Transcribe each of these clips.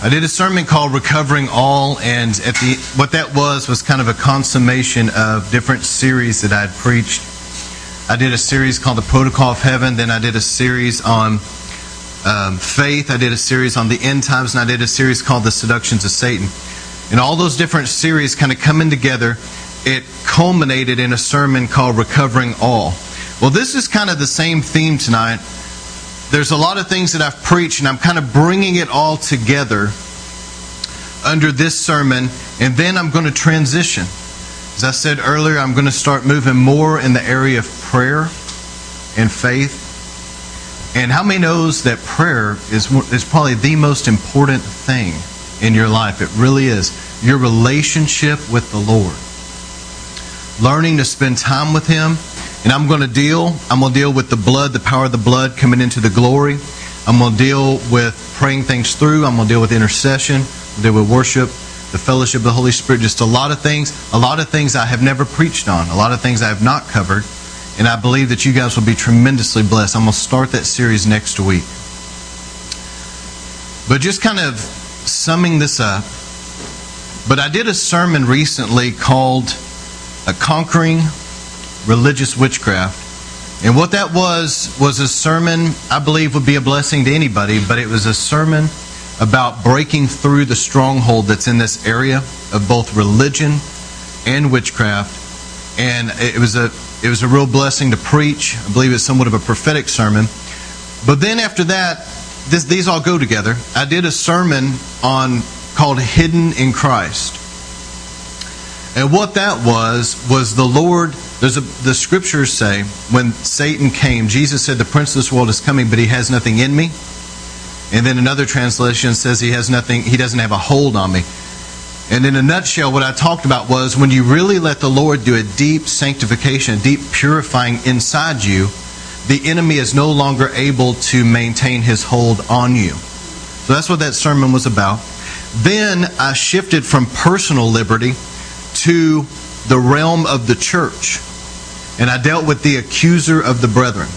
I did a sermon called Recovering All, and at the what that was was kind of a consummation of different series that I'd preached. I did a series called The Protocol of Heaven, then I did a series on um, faith, I did a series on the end times, and I did a series called The Seductions of Satan. And all those different series kind of coming together, it culminated in a sermon called Recovering All. Well, this is kind of the same theme tonight there's a lot of things that I've preached, and I'm kind of bringing it all together under this sermon, and then I'm going to transition. As I said earlier, I'm going to start moving more in the area of prayer and faith. And how many knows that prayer is, is probably the most important thing in your life? It really is. Your relationship with the Lord. Learning to spend time with Him and I'm going to deal, I'm going to deal with the blood, the power of the blood coming into the glory. I'm going to deal with praying things through. I'm going to deal with intercession. I'll deal with worship, the fellowship of the Holy Spirit, just a lot of things, a lot of things I have never preached on, a lot of things I have not covered. And I believe that you guys will be tremendously blessed. I'm going to start that series next week. But just kind of summing this up, but I did a sermon recently called A Conquering religious witchcraft. And what that was, was a sermon I believe would be a blessing to anybody, but it was a sermon about breaking through the stronghold that's in this area of both religion and witchcraft. And it was a it was a real blessing to preach. I believe it's somewhat of a prophetic sermon. But then after that, this, these all go together. I did a sermon on called Hidden in Christ. And what that was was the Lord there's a, the scriptures say when Satan came, Jesus said, The prince of this world is coming, but he has nothing in me. And then another translation says he has nothing, he doesn't have a hold on me. And in a nutshell, what I talked about was when you really let the Lord do a deep sanctification, a deep purifying inside you, the enemy is no longer able to maintain his hold on you. So that's what that sermon was about. Then I shifted from personal liberty to the realm of the church and I dealt with the accuser of the brethren.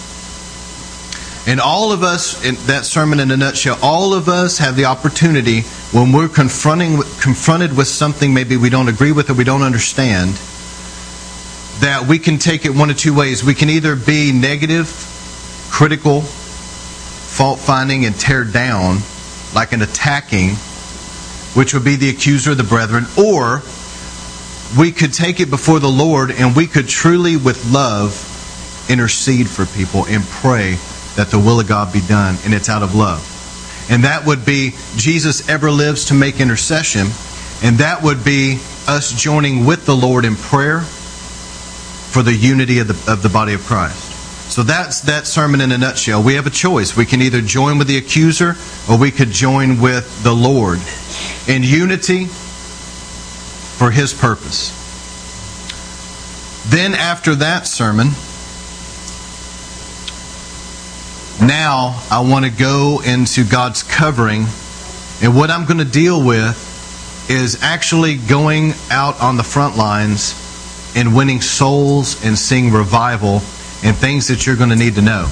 And all of us, in that sermon in a nutshell, all of us have the opportunity when we're confronting, confronted with something maybe we don't agree with or we don't understand, that we can take it one of two ways. We can either be negative, critical, fault finding, and tear down, like an attacking, which would be the accuser of the brethren, or we could take it before the Lord and we could truly, with love, intercede for people and pray that the will of God be done, and it's out of love. And that would be Jesus ever lives to make intercession, and that would be us joining with the Lord in prayer for the unity of the, of the body of Christ. So that's that sermon in a nutshell. We have a choice. We can either join with the accuser or we could join with the Lord. In unity, for his purpose. Then, after that sermon, now I want to go into God's covering. And what I'm going to deal with is actually going out on the front lines and winning souls and seeing revival and things that you're going to need to know.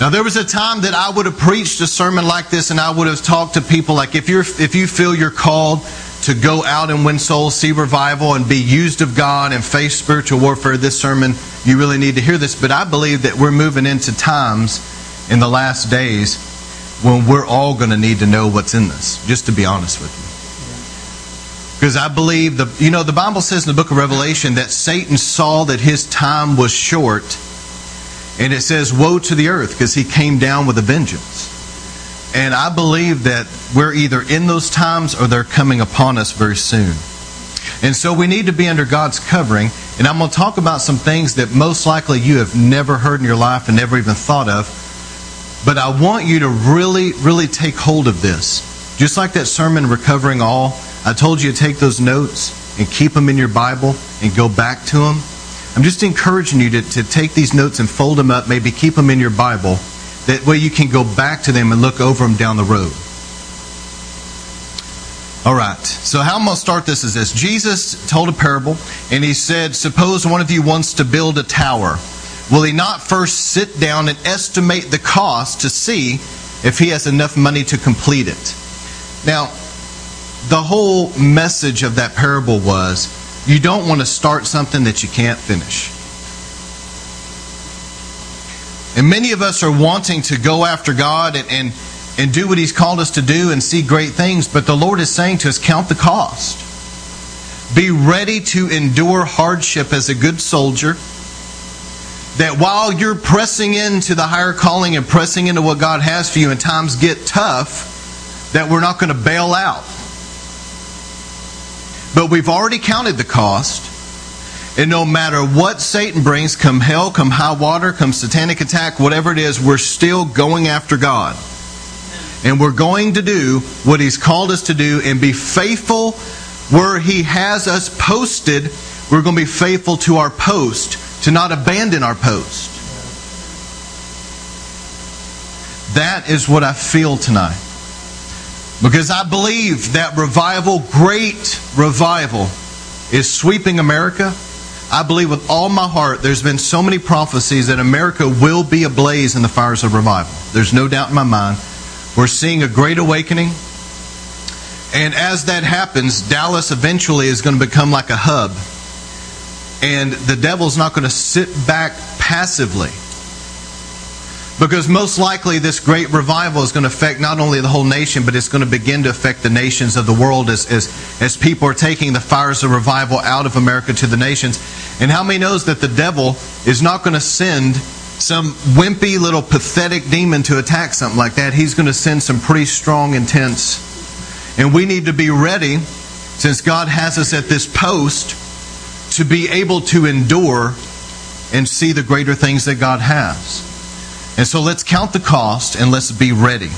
Now there was a time that I would have preached a sermon like this and I would have talked to people like if you're if you feel you're called to go out and win souls, see revival, and be used of God and face spiritual warfare, this sermon, you really need to hear this. But I believe that we're moving into times in the last days when we're all going to need to know what's in this, just to be honest with you. Because I believe, the, you know, the Bible says in the book of Revelation that Satan saw that his time was short. And it says, Woe to the earth, because he came down with a vengeance. And I believe that we're either in those times or they're coming upon us very soon. And so we need to be under God's covering. And I'm going to talk about some things that most likely you have never heard in your life and never even thought of. But I want you to really, really take hold of this. Just like that sermon, Recovering All, I told you to take those notes and keep them in your Bible and go back to them. I'm just encouraging you to, to take these notes and fold them up, maybe keep them in your Bible that way you can go back to them and look over them down the road. All right. So how I'm going to start this is this. Jesus told a parable and he said, suppose one of you wants to build a tower. Will he not first sit down and estimate the cost to see if he has enough money to complete it? Now, the whole message of that parable was you don't want to start something that you can't finish. And many of us are wanting to go after God and, and, and do what He's called us to do and see great things, but the Lord is saying to us, count the cost. Be ready to endure hardship as a good soldier. That while you're pressing into the higher calling and pressing into what God has for you, and times get tough, that we're not going to bail out. But we've already counted the cost. And no matter what Satan brings, come hell, come high water, come satanic attack, whatever it is, we're still going after God. And we're going to do what He's called us to do and be faithful where He has us posted. We're going to be faithful to our post, to not abandon our post. That is what I feel tonight. Because I believe that revival, great revival, is sweeping America. I believe with all my heart there's been so many prophecies that America will be ablaze in the fires of revival. There's no doubt in my mind. We're seeing a great awakening. And as that happens, Dallas eventually is going to become like a hub. And the devil's not going to sit back passively. Because most likely this great revival is going to affect not only the whole nation, but it's going to begin to affect the nations of the world as, as, as people are taking the fires of revival out of America to the nations. And how many knows that the devil is not going to send some wimpy little pathetic demon to attack something like that? He's going to send some pretty strong, intense. And we need to be ready, since God has us at this post, to be able to endure and see the greater things that God has. And so let's count the cost and let's be ready.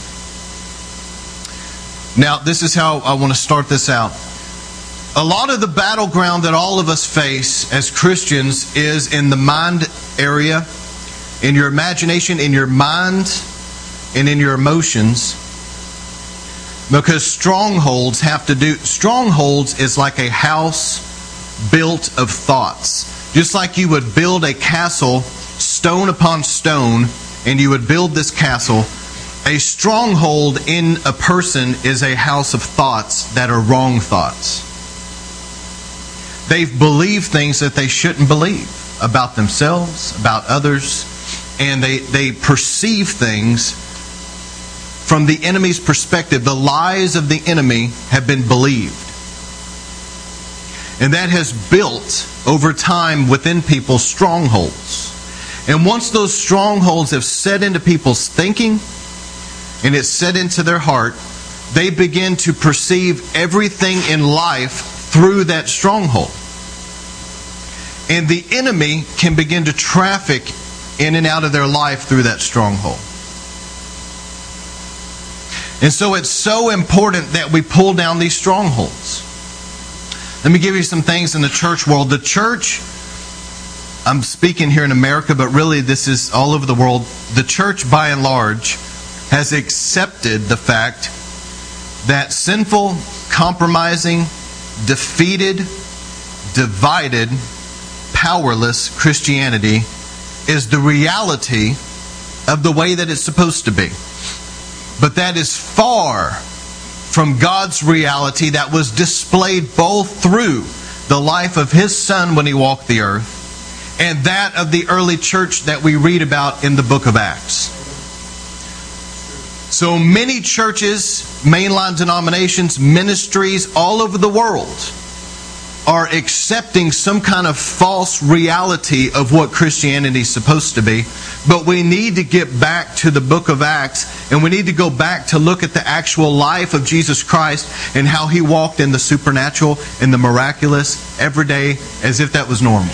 Now, this is how I want to start this out. A lot of the battleground that all of us face as Christians is in the mind area, in your imagination, in your mind, and in your emotions. Because strongholds have to do, strongholds is like a house built of thoughts. Just like you would build a castle stone upon stone, and you would build this castle, a stronghold in a person is a house of thoughts that are wrong thoughts. They've believed things that they shouldn't believe about themselves, about others, and they, they perceive things from the enemy's perspective. The lies of the enemy have been believed. And that has built over time within people strongholds. And once those strongholds have set into people's thinking and it's set into their heart, they begin to perceive everything in life through that stronghold. And the enemy can begin to traffic in and out of their life through that stronghold. And so it's so important that we pull down these strongholds. Let me give you some things in the church world. The church I'm speaking here in America, but really this is all over the world. The church, by and large, has accepted the fact that sinful, compromising, defeated, divided, powerless Christianity is the reality of the way that it's supposed to be. But that is far from God's reality that was displayed both through the life of His Son when He walked the earth and that of the early church that we read about in the book of Acts. So many churches, mainline denominations, ministries all over the world are accepting some kind of false reality of what Christianity is supposed to be. But we need to get back to the book of Acts and we need to go back to look at the actual life of Jesus Christ and how he walked in the supernatural and the miraculous every day as if that was normal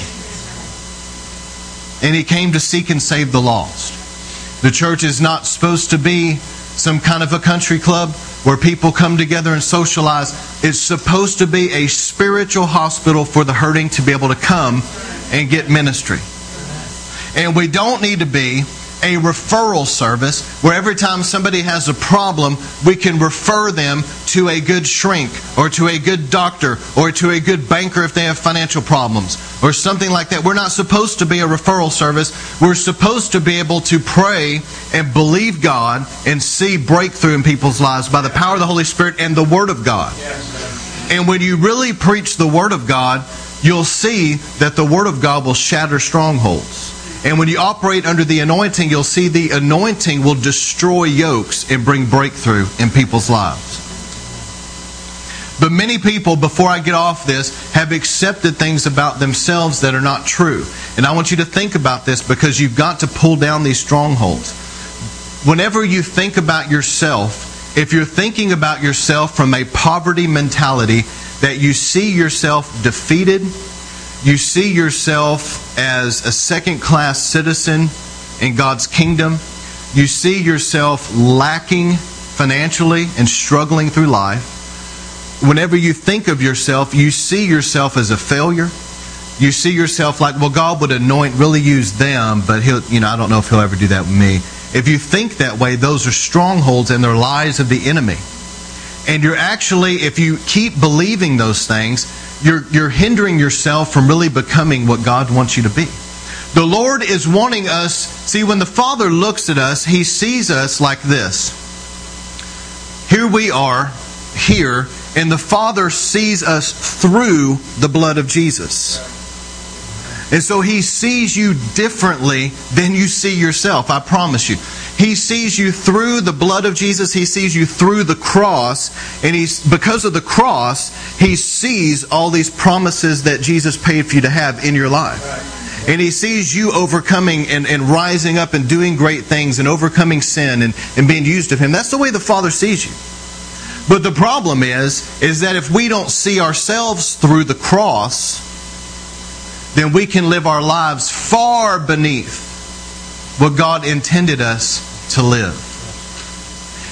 and he came to seek and save the lost. The church is not supposed to be some kind of a country club where people come together and socialize. It's supposed to be a spiritual hospital for the hurting to be able to come and get ministry. And we don't need to be a referral service where every time somebody has a problem, we can refer them to a good shrink or to a good doctor or to a good banker if they have financial problems or something like that. We're not supposed to be a referral service. We're supposed to be able to pray and believe God and see breakthrough in people's lives by the power of the Holy Spirit and the Word of God. And when you really preach the Word of God, you'll see that the Word of God will shatter strongholds. And when you operate under the anointing, you'll see the anointing will destroy yokes and bring breakthrough in people's lives. But many people, before I get off this, have accepted things about themselves that are not true. And I want you to think about this because you've got to pull down these strongholds. Whenever you think about yourself, if you're thinking about yourself from a poverty mentality, that you see yourself defeated, you see yourself as a second class citizen in God's kingdom, you see yourself lacking financially and struggling through life whenever you think of yourself, you see yourself as a failure. You see yourself like, well, God would anoint, really use them, but he'll, you know, I don't know if he'll ever do that with me. If you think that way, those are strongholds and they're lies of the enemy. And you're actually, if you keep believing those things, you're, you're hindering yourself from really becoming what God wants you to be. The Lord is wanting us, see, when the Father looks at us, He sees us like this. Here we are, here, and the Father sees us through the blood of Jesus. And so he sees you differently than you see yourself, I promise you. He sees you through the blood of Jesus, he sees you through the cross, and he's because of the cross, he sees all these promises that Jesus paid for you to have in your life. And he sees you overcoming and, and rising up and doing great things and overcoming sin and, and being used of him. That's the way the Father sees you. But the problem is, is that if we don't see ourselves through the cross, then we can live our lives far beneath what God intended us to live.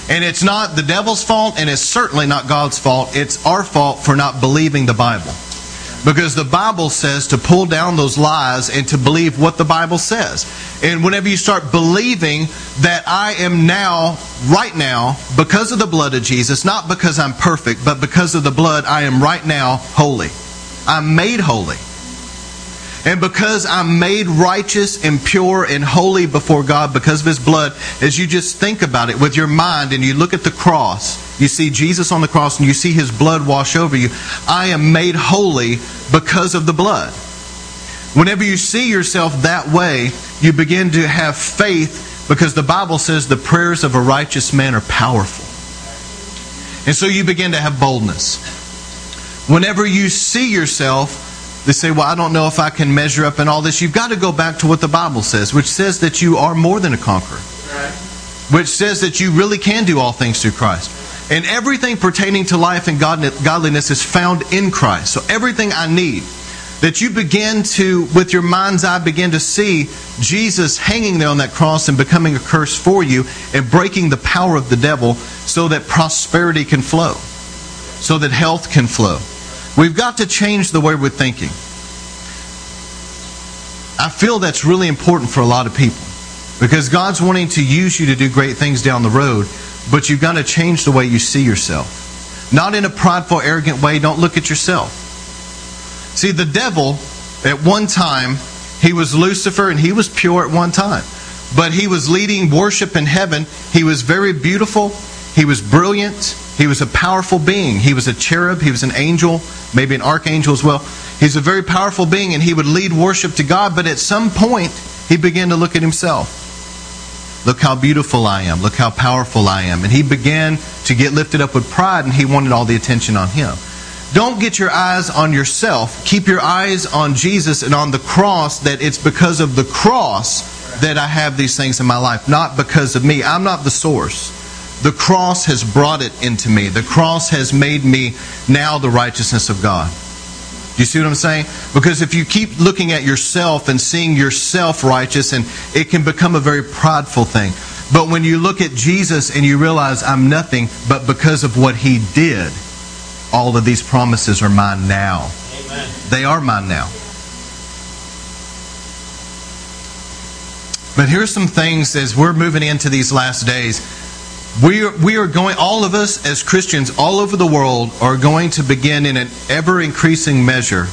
And it's not the devil's fault, and it's certainly not God's fault. It's our fault for not believing the Bible. Because the Bible says to pull down those lies and to believe what the Bible says. And whenever you start believing that I am now, right now, because of the blood of Jesus, not because I'm perfect, but because of the blood, I am right now holy. I'm made holy. And because I'm made righteous and pure and holy before God because of His blood, as you just think about it with your mind and you look at the cross, you see Jesus on the cross and you see His blood wash over you. I am made holy because of the blood. Whenever you see yourself that way, you begin to have faith because the Bible says the prayers of a righteous man are powerful. And so you begin to have boldness. Whenever you see yourself they say, Well, I don't know if I can measure up in all this. You've got to go back to what the Bible says, which says that you are more than a conqueror, right. which says that you really can do all things through Christ. And everything pertaining to life and godliness is found in Christ. So everything I need, that you begin to, with your mind's eye, begin to see Jesus hanging there on that cross and becoming a curse for you and breaking the power of the devil so that prosperity can flow, so that health can flow We've got to change the way we're thinking. I feel that's really important for a lot of people because God's wanting to use you to do great things down the road, but you've got to change the way you see yourself. Not in a prideful, arrogant way. Don't look at yourself. See, the devil, at one time, he was Lucifer and he was pure at one time. But he was leading worship in heaven. He was very beautiful. He was brilliant. He was a powerful being. He was a cherub. He was an angel, maybe an archangel as well. He's a very powerful being, and he would lead worship to God. But at some point, he began to look at himself. Look how beautiful I am. Look how powerful I am. And he began to get lifted up with pride, and he wanted all the attention on him. Don't get your eyes on yourself. Keep your eyes on Jesus and on the cross, that it's because of the cross that I have these things in my life, not because of me. I'm not the source. The cross has brought it into me. The cross has made me now the righteousness of God. Do you see what I'm saying? Because if you keep looking at yourself and seeing yourself righteous, and it can become a very prideful thing. But when you look at Jesus and you realize I'm nothing but because of what he did, all of these promises are mine now. Amen. They are mine now. But here's some things as we're moving into these last days We are, we are going, all of us as Christians all over the world are going to begin in an ever increasing measure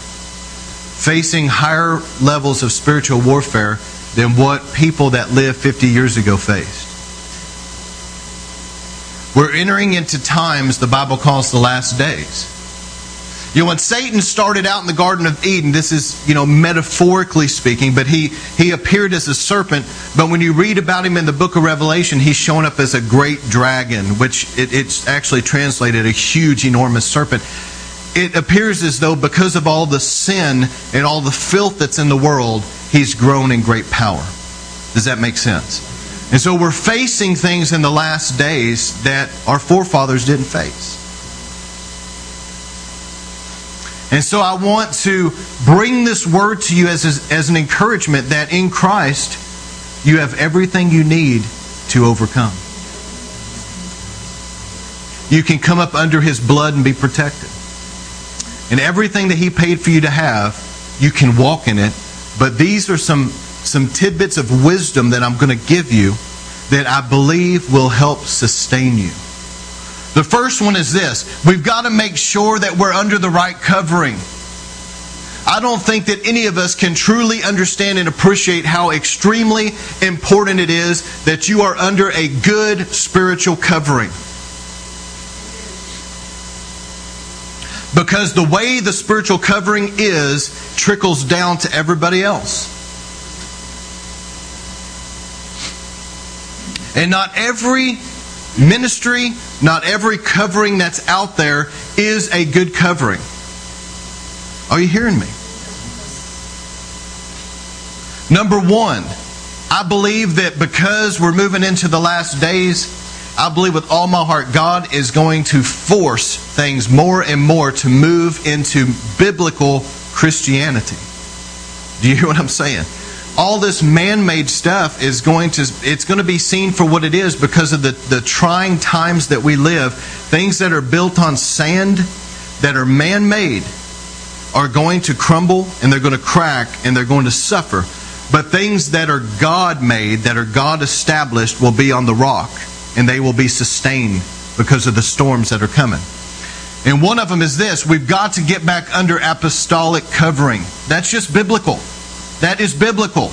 facing higher levels of spiritual warfare than what people that lived 50 years ago faced. We're entering into times the Bible calls the last days. You know, when Satan started out in the Garden of Eden, this is, you know, metaphorically speaking, but he, he appeared as a serpent. But when you read about him in the book of Revelation, he's shown up as a great dragon, which it, it's actually translated a huge, enormous serpent. It appears as though because of all the sin and all the filth that's in the world, he's grown in great power. Does that make sense? And so we're facing things in the last days that our forefathers didn't face. And so I want to bring this word to you as, as an encouragement that in Christ you have everything you need to overcome. You can come up under his blood and be protected. And everything that he paid for you to have, you can walk in it. But these are some, some tidbits of wisdom that I'm going to give you that I believe will help sustain you. The first one is this we've got to make sure that we're under the right covering. I don't think that any of us can truly understand and appreciate how extremely important it is that you are under a good spiritual covering. Because the way the spiritual covering is trickles down to everybody else. And not every Ministry, not every covering that's out there is a good covering. Are you hearing me? Number one, I believe that because we're moving into the last days, I believe with all my heart, God is going to force things more and more to move into biblical Christianity. Do you hear what I'm saying? All this man-made stuff is going to it's going to be seen for what it is because of the, the trying times that we live. Things that are built on sand that are man-made are going to crumble and they're going to crack and they're going to suffer. But things that are god-made that are god established will be on the rock and they will be sustained because of the storms that are coming. And one of them is this. We've got to get back under apostolic covering. That's just biblical that is biblical.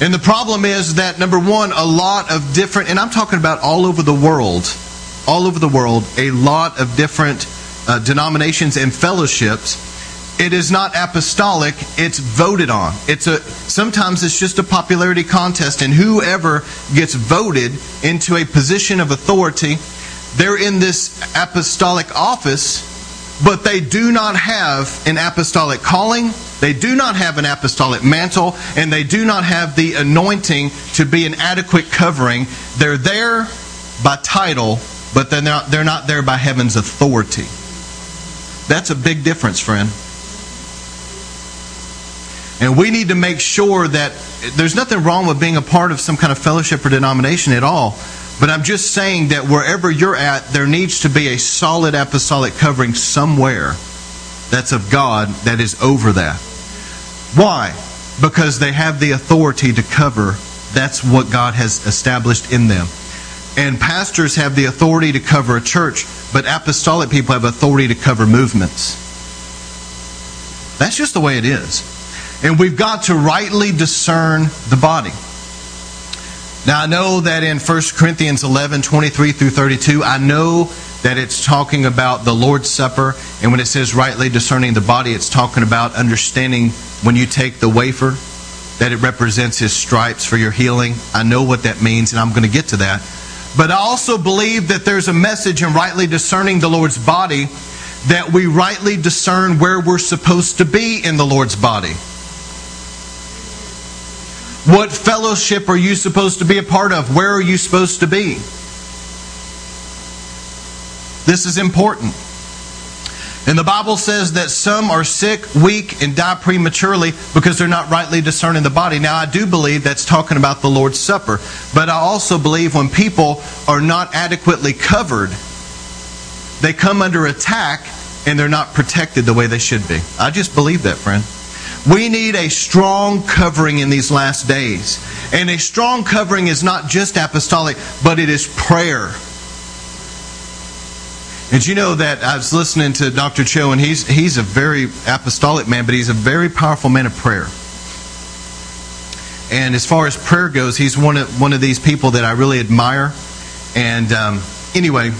And the problem is that, number one, a lot of different, and I'm talking about all over the world, all over the world, a lot of different uh, denominations and fellowships. It is not apostolic, it's voted on. It's a sometimes it's just a popularity contest, and whoever gets voted into a position of authority, they're in this apostolic office but they do not have an apostolic calling, they do not have an apostolic mantle, and they do not have the anointing to be an adequate covering. They're there by title, but they're not, they're not there by heaven's authority. That's a big difference, friend. And we need to make sure that there's nothing wrong with being a part of some kind of fellowship or denomination at all. But I'm just saying that wherever you're at, there needs to be a solid apostolic covering somewhere that's of God that is over that. Why? Because they have the authority to cover. That's what God has established in them. And pastors have the authority to cover a church, but apostolic people have authority to cover movements. That's just the way it is. And we've got to rightly discern the body. Now, I know that in 1 Corinthians 11 23 through 32, I know that it's talking about the Lord's Supper. And when it says rightly discerning the body, it's talking about understanding when you take the wafer that it represents his stripes for your healing. I know what that means, and I'm going to get to that. But I also believe that there's a message in rightly discerning the Lord's body that we rightly discern where we're supposed to be in the Lord's body. What fellowship are you supposed to be a part of? Where are you supposed to be? This is important. And the Bible says that some are sick, weak, and die prematurely because they're not rightly discerning the body. Now, I do believe that's talking about the Lord's Supper. But I also believe when people are not adequately covered, they come under attack and they're not protected the way they should be. I just believe that, friend. We need a strong covering in these last days. And a strong covering is not just apostolic, but it is prayer. And you know that I was listening to Dr. Cho, and he's, he's a very apostolic man, but he's a very powerful man of prayer. And as far as prayer goes, he's one of, one of these people that I really admire. And um, anyway,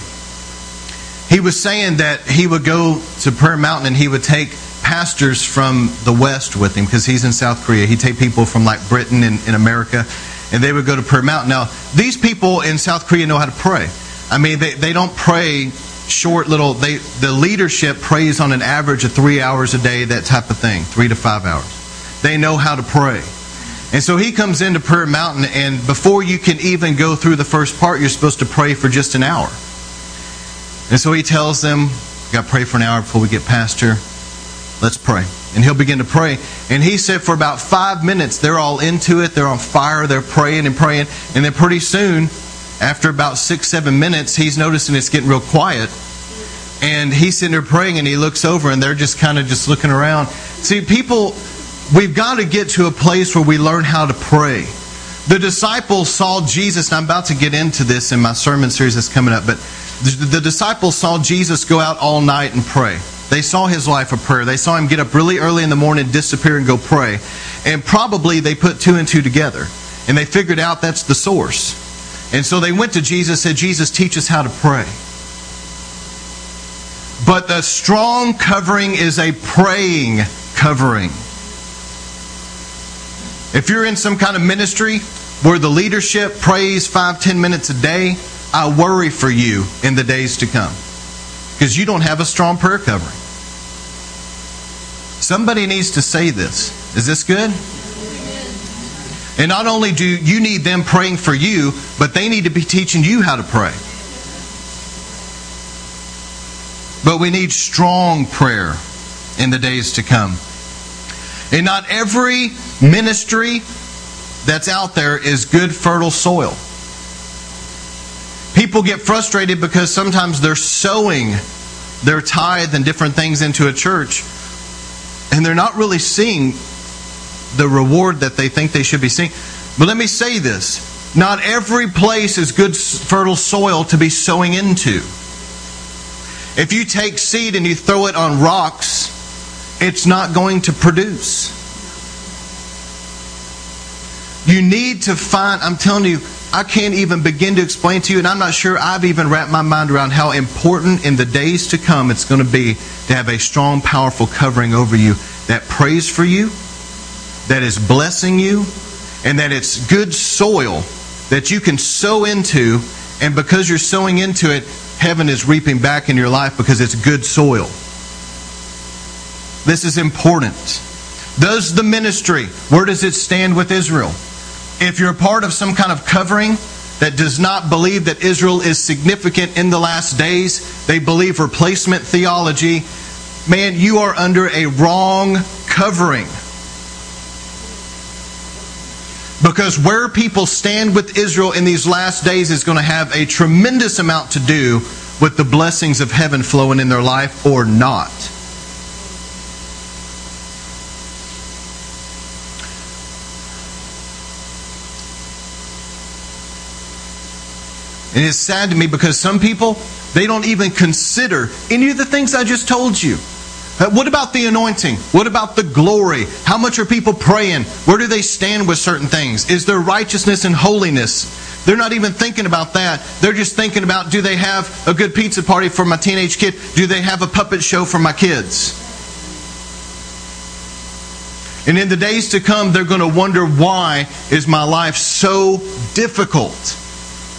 he was saying that he would go to Prayer Mountain and he would take pastors from the West with him because he's in South Korea. He'd take people from like Britain and America, and they would go to Prayer Mountain. Now, these people in South Korea know how to pray. I mean, they, they don't pray short little they the leadership prays on an average of three hours a day that type of thing three to five hours they know how to pray and so he comes into prayer mountain and before you can even go through the first part you're supposed to pray for just an hour and so he tells them got to pray for an hour before we get past here let's pray and he'll begin to pray and he said for about five minutes they're all into it they're on fire they're praying and praying and then pretty soon after about six, seven minutes, he's noticing it's getting real quiet. And he's sitting there praying and he looks over and they're just kind of just looking around. See, people, we've got to get to a place where we learn how to pray. The disciples saw Jesus, and I'm about to get into this in my sermon series that's coming up, but the, the disciples saw Jesus go out all night and pray. They saw his life of prayer. They saw him get up really early in the morning, disappear, and go pray. And probably they put two and two together. And they figured out that's the source. And so they went to Jesus and said, Jesus, teach us how to pray. But the strong covering is a praying covering. If you're in some kind of ministry where the leadership prays five, ten minutes a day, I worry for you in the days to come because you don't have a strong prayer covering. Somebody needs to say this. Is this good? And not only do you need them praying for you, but they need to be teaching you how to pray. But we need strong prayer in the days to come. And not every ministry that's out there is good, fertile soil. People get frustrated because sometimes they're sowing their tithe and different things into a church, and they're not really seeing the reward that they think they should be seeing. But let me say this not every place is good, fertile soil to be sowing into. If you take seed and you throw it on rocks, it's not going to produce. You need to find, I'm telling you, I can't even begin to explain to you, and I'm not sure I've even wrapped my mind around how important in the days to come it's going to be to have a strong, powerful covering over you that prays for you that is blessing you and that it's good soil that you can sow into, and because you're sowing into it, heaven is reaping back in your life because it's good soil. This is important. Does the ministry, where does it stand with Israel? If you're part of some kind of covering that does not believe that Israel is significant in the last days, they believe replacement theology, man, you are under a wrong covering. Because where people stand with Israel in these last days is going to have a tremendous amount to do with the blessings of heaven flowing in their life or not. And it's sad to me because some people, they don't even consider any of the things I just told you. Uh, what about the anointing? What about the glory? How much are people praying? Where do they stand with certain things? Is there righteousness and holiness? They're not even thinking about that. They're just thinking about do they have a good pizza party for my teenage kid? Do they have a puppet show for my kids? And in the days to come, they're going to wonder why is my life so difficult?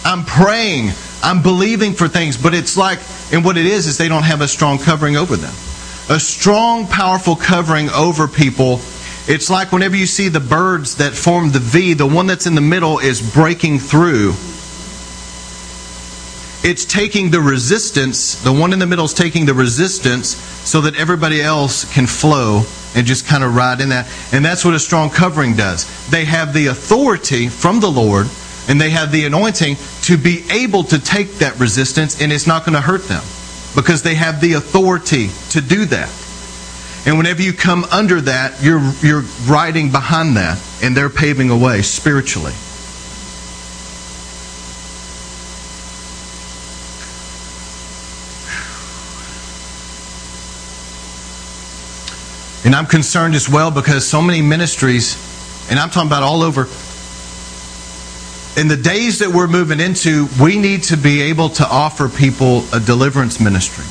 I'm praying, I'm believing for things, but it's like, and what it is, is they don't have a strong covering over them a strong, powerful covering over people. It's like whenever you see the birds that form the V, the one that's in the middle is breaking through. It's taking the resistance, the one in the middle is taking the resistance so that everybody else can flow and just kind of ride in that. And that's what a strong covering does. They have the authority from the Lord and they have the anointing to be able to take that resistance and it's not going to hurt them because they have the authority to do that. And whenever you come under that, you're, you're riding behind that, and they're paving a way spiritually. And I'm concerned as well because so many ministries, and I'm talking about all over, in the days that we're moving into, we need to be able to offer people a deliverance ministry.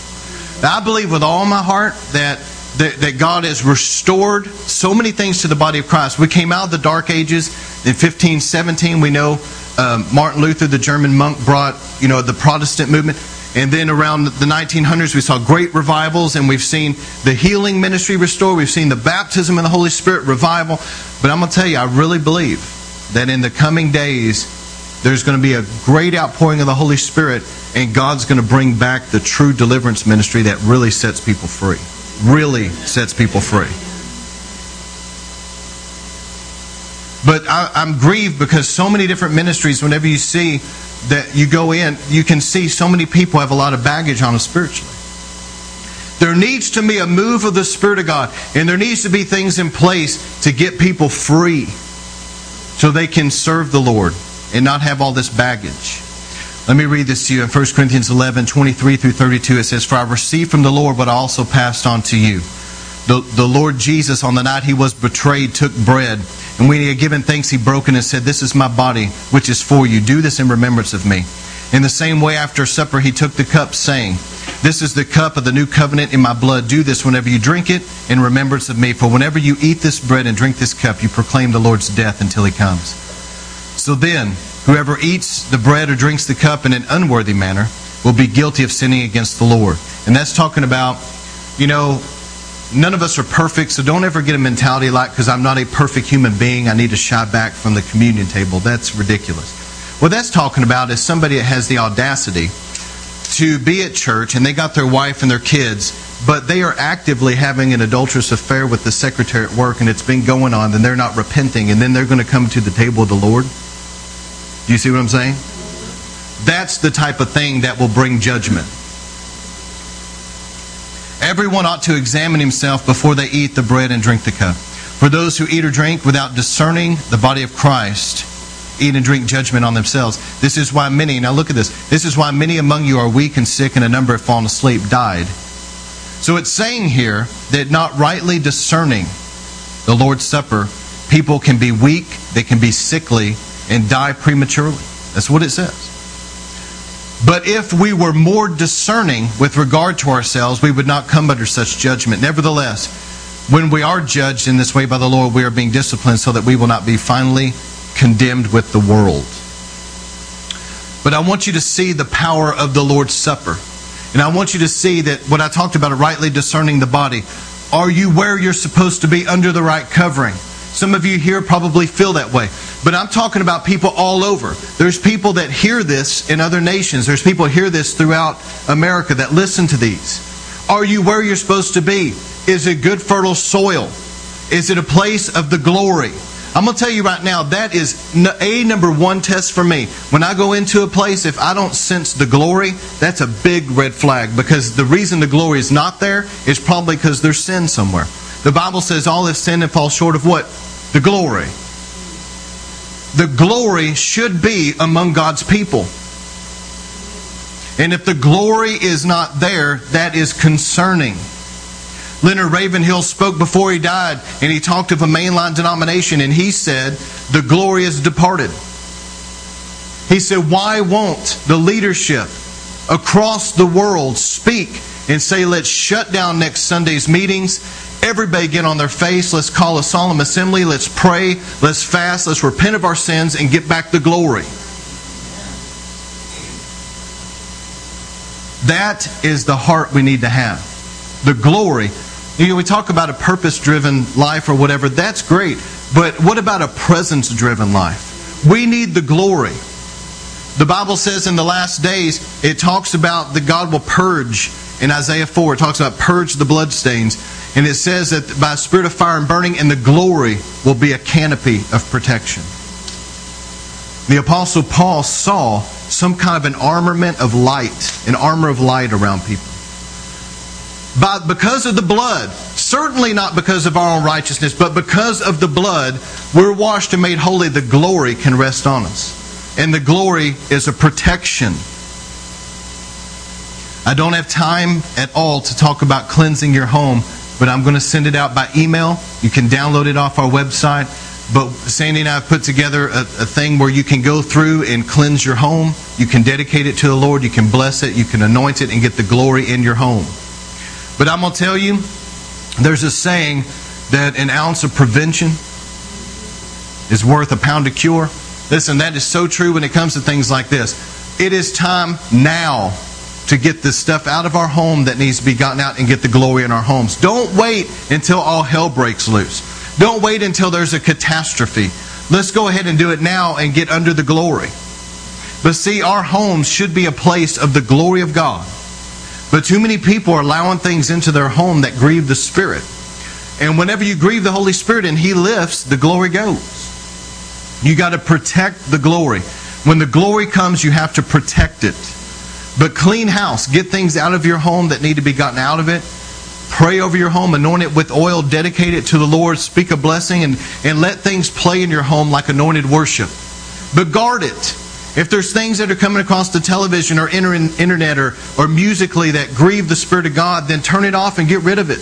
Now, I believe with all my heart that, that, that God has restored so many things to the body of Christ. We came out of the dark ages in 1517. We know um, Martin Luther, the German monk, brought you know the Protestant movement. And then around the 1900s, we saw great revivals, and we've seen the healing ministry restored. We've seen the baptism in the Holy Spirit revival. But I'm going to tell you, I really believe that in the coming days, there's going to be a great outpouring of the Holy Spirit, and God's going to bring back the true deliverance ministry that really sets people free. Really sets people free. But I, am grieved because so many different ministries, whenever you see that you go in, you can see so many people have a lot of baggage on them spiritually. There needs to be a move of the Spirit of God, and there needs to be things in place to get people free so they can serve the Lord and not have all this baggage. Let me read this to you in 1 Corinthians 11 23 through 32. It says, For I received from the Lord what I also passed on to you. The, the Lord Jesus, on the night he was betrayed, took bread. And when he had given thanks, he broke it and said, This is my body, which is for you. Do this in remembrance of me. In the same way, after supper, he took the cup, saying, This is the cup of the new covenant in my blood. Do this whenever you drink it in remembrance of me. For whenever you eat this bread and drink this cup, you proclaim the Lord's death until he comes. So then, whoever eats the bread or drinks the cup in an unworthy manner will be guilty of sinning against the Lord. And that's talking about, you know, none of us are perfect, so don't ever get a mentality like, because I'm not a perfect human being, I need to shy back from the communion table. That's ridiculous. What that's talking about is somebody that has the audacity to be at church and they got their wife and their kids, but they are actively having an adulterous affair with the secretary at work and it's been going on, and they're not repenting, and then they're going to come to the table of the Lord. Do you see what I'm saying? That's the type of thing that will bring judgment. Everyone ought to examine himself before they eat the bread and drink the cup. For those who eat or drink without discerning the body of Christ eat and drink judgment on themselves. This is why many, now look at this, this is why many among you are weak and sick, and a number have fallen asleep, died. So it's saying here that not rightly discerning the Lord's Supper, people can be weak, they can be sickly, and die prematurely. That's what it says. But if we were more discerning with regard to ourselves, we would not come under such judgment. Nevertheless, when we are judged in this way by the Lord, we are being disciplined so that we will not be finally condemned with the world. But I want you to see the power of the Lord's Supper. And I want you to see that what I talked about, rightly discerning the body. Are you where you're supposed to be under the right covering? Some of you here probably feel that way. But I'm talking about people all over. There's people that hear this in other nations. There's people hear this throughout America that listen to these. Are you where you're supposed to be? Is it good, fertile soil? Is it a place of the glory? I'm going to tell you right now, that is a number one test for me. When I go into a place, if I don't sense the glory, that's a big red flag because the reason the glory is not there is probably because there's sin somewhere. The Bible says all have sinned and fall short of what? The glory the glory should be among God's people. And if the glory is not there, that is concerning. Leonard Ravenhill spoke before he died, and he talked of a mainline denomination, and he said, The glory is departed. He said, Why won't the leadership across the world speak and say, Let's shut down next Sunday's meetings Everybody get on their face. Let's call a solemn assembly. Let's pray. Let's fast. Let's repent of our sins and get back the glory. That is the heart we need to have. The glory. You know, we talk about a purpose driven life or whatever. That's great. But what about a presence driven life? We need the glory. The Bible says in the last days, it talks about that God will purge. In Isaiah 4, it talks about purge the bloodstains. And it says that by a spirit of fire and burning, and the glory will be a canopy of protection. The Apostle Paul saw some kind of an armament of light, an armor of light around people. But because of the blood, certainly not because of our own righteousness, but because of the blood, we're washed and made holy. The glory can rest on us. And the glory is a protection. I don't have time at all to talk about cleansing your home, but I'm going to send it out by email. You can download it off our website. But Sandy and I have put together a, a, thing where you can go through and cleanse your home. You can dedicate it to the Lord. You can bless it. You can anoint it and get the glory in your home. But I'm going to tell you, there's a saying that an ounce of prevention is worth a pound of cure. Listen, that is so true when it comes to things like this. It is time now to get the stuff out of our home that needs to be gotten out and get the glory in our homes. Don't wait until all hell breaks loose. Don't wait until there's a catastrophe. Let's go ahead and do it now and get under the glory. But see, our homes should be a place of the glory of God. But too many people are allowing things into their home that grieve the Spirit. And whenever you grieve the Holy Spirit and He lifts, the glory goes. You got to protect the glory. When the glory comes, you have to protect it. But clean house, get things out of your home that need to be gotten out of it. Pray over your home, anoint it with oil, dedicate it to the Lord, speak a blessing, and, and let things play in your home like anointed worship. But guard it. If there's things that are coming across the television or internet or, or musically that grieve the Spirit of God, then turn it off and get rid of it.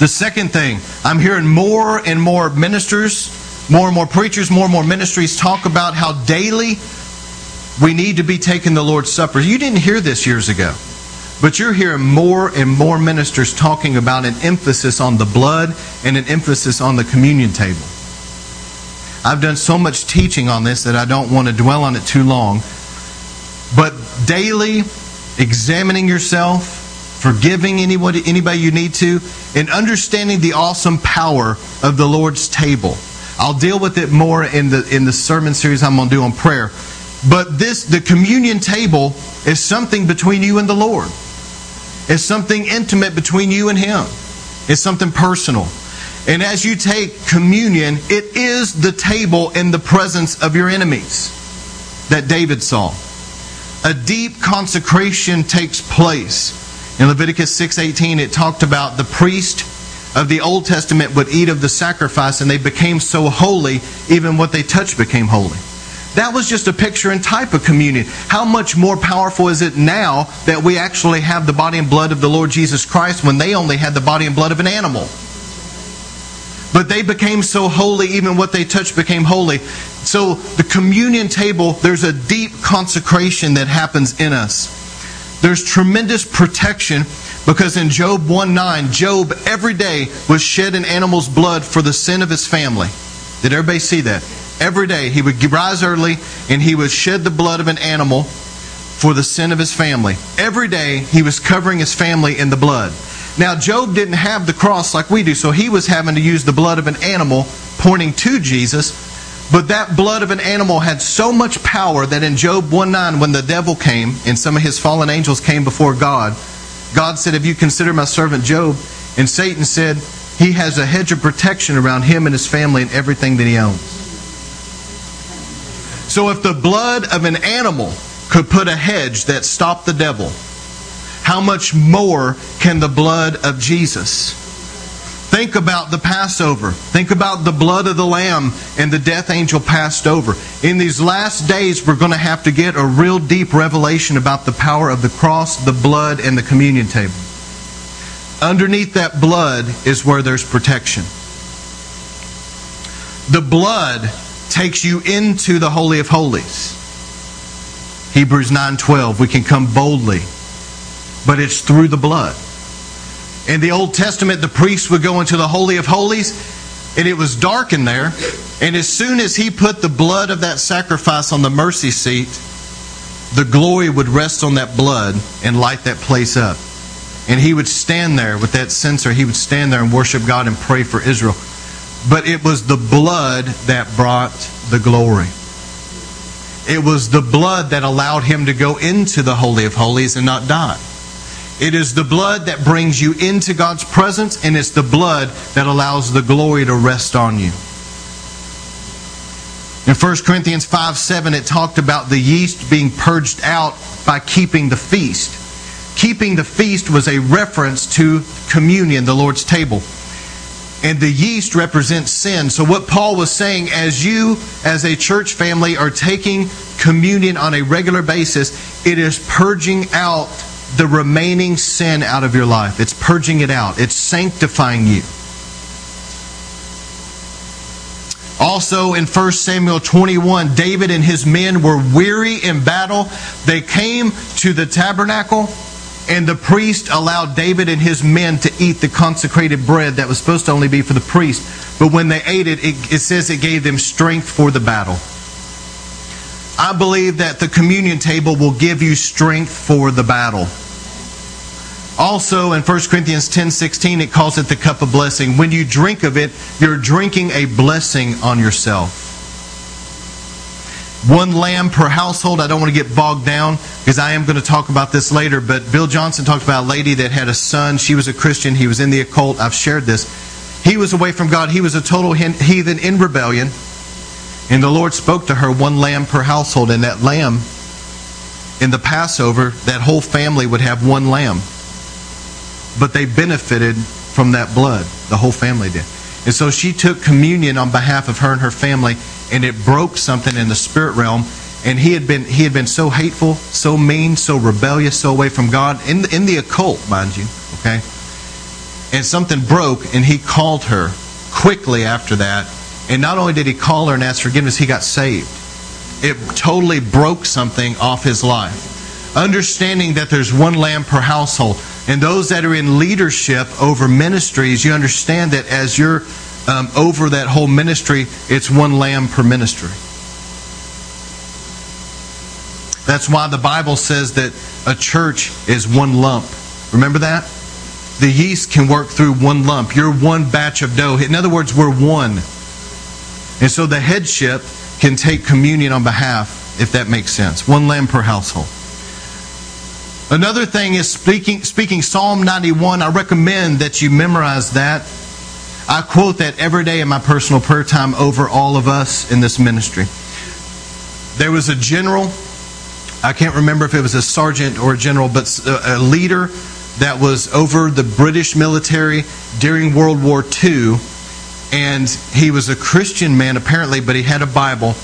The second thing, I'm hearing more and more ministers, more and more preachers, more and more ministries talk about how daily we need to be taking the Lord's Supper. You didn't hear this years ago. But you're hearing more and more ministers talking about an emphasis on the blood and an emphasis on the communion table. I've done so much teaching on this that I don't want to dwell on it too long. But daily examining yourself, forgiving anybody, anybody you need to, and understanding the awesome power of the Lord's table. I'll deal with it more in the in the sermon series I'm going to do on prayer. But this the communion table is something between you and the Lord. It's something intimate between you and him. It's something personal. And as you take communion, it is the table in the presence of your enemies that David saw. A deep consecration takes place. In Leviticus 6:18 it talked about the priest of the Old Testament would eat of the sacrifice and they became so holy even what they touched became holy. That was just a picture and type of communion. How much more powerful is it now that we actually have the body and blood of the Lord Jesus Christ when they only had the body and blood of an animal? But they became so holy, even what they touched became holy. So the communion table, there's a deep consecration that happens in us. There's tremendous protection because in Job 1 9, Job every day was shed an animal's blood for the sin of his family. Did everybody see that? Every day he would rise early and he would shed the blood of an animal for the sin of his family. Every day he was covering his family in the blood. Now, Job didn't have the cross like we do, so he was having to use the blood of an animal pointing to Jesus. But that blood of an animal had so much power that in Job 1 9, when the devil came and some of his fallen angels came before God, God said, Have you considered my servant Job? And Satan said, He has a hedge of protection around him and his family and everything that he owns. So if the blood of an animal could put a hedge that stopped the devil, how much more can the blood of Jesus? Think about the Passover. Think about the blood of the Lamb and the death angel passed over. In these last days, we're going to have to get a real deep revelation about the power of the cross, the blood, and the communion table. Underneath that blood is where there's protection. The blood takes you into the Holy of Holies. Hebrews 9:12 we can come boldly but it's through the blood. In the Old Testament, the priest would go into the Holy of Holies, and it was dark in there. And as soon as he put the blood of that sacrifice on the mercy seat, the glory would rest on that blood and light that place up. And he would stand there with that censer. He would stand there and worship God and pray for Israel. But it was the blood that brought the glory. It was the blood that allowed him to go into the Holy of Holies and not die. It is the blood that brings you into God's presence, and it's the blood that allows the glory to rest on you. In 1 Corinthians 5 7, it talked about the yeast being purged out by keeping the feast. keeping the feast was a reference to communion, the Lord's table. And the yeast represents sin. So, what Paul was saying, as you, as a church family, are taking communion on a regular basis, it is purging out the remaining sin out of your life. It's purging it out, it's sanctifying you. Also in 1 Samuel 21, David and his men were weary in battle. They came to the tabernacle, and the priest allowed David and his men to eat the consecrated bread that was supposed to only be for the priest. But when they ate it, it, it says it gave them strength for the battle. I believe that the communion table will give you strength for the battle. Also in 1 Corinthians 10:16 it calls it the cup of blessing. When you drink of it, you're drinking a blessing on yourself. One lamb per household. I don't want to get bogged down because I am going to talk about this later, but Bill Johnson talked about a lady that had a son. She was a Christian. He was in the occult. I've shared this. He was away from God. He was a total heathen in rebellion. And the Lord spoke to her one lamb per household, and that lamb in the Passover, that whole family would have one lamb but they benefited from that blood. The whole family did. And so she took communion on behalf of her and her family, and it broke something in the spirit realm. And he had been he had been so hateful, so mean, so rebellious, so away from God in the, in the occult, mind you. Okay, and something broke, and he called her quickly after that. And not only did he call her and ask forgiveness, he got saved. It totally broke something off his life. Understanding that there's one lamb per household and those that are in leadership over ministries, you understand that as you're um, over that whole ministry, it's one lamb per ministry. That's why the Bible says that a church is one lump. Remember that? The yeast can work through one lump. You're one batch of dough. In other words, we're one. And so the headship can take communion on behalf, if that makes sense. One lamb per household. Another thing is speaking, speaking Psalm 91. I recommend that you memorize that. I quote that every day in my personal prayer time over all of us in this ministry. There was a general, I can't remember if it was a sergeant or a general, but uh, a leader that was over the British military during World War II. And he was a Christian man, apparently, but he had a Bible.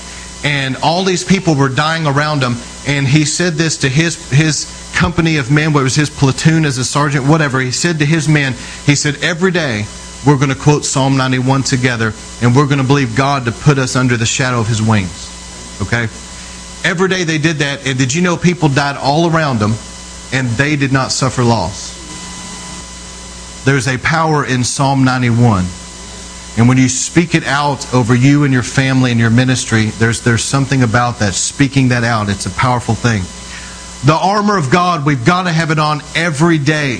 And all these people were dying around him. And he said this to his, his company of men, whether it was his platoon as a sergeant, whatever, he said to his men, he said, every day we're going to quote Psalm 91 together, and we're going to believe God to put us under the shadow of his wings. Okay? Every day they did that, and did you know people died all around them, and they did not suffer loss? There's a power in Psalm 91. And when you speak it out over you and your family and your ministry, there's, there's something about that, speaking that out. It's a powerful thing. The armor of God, we've got to have it on every day.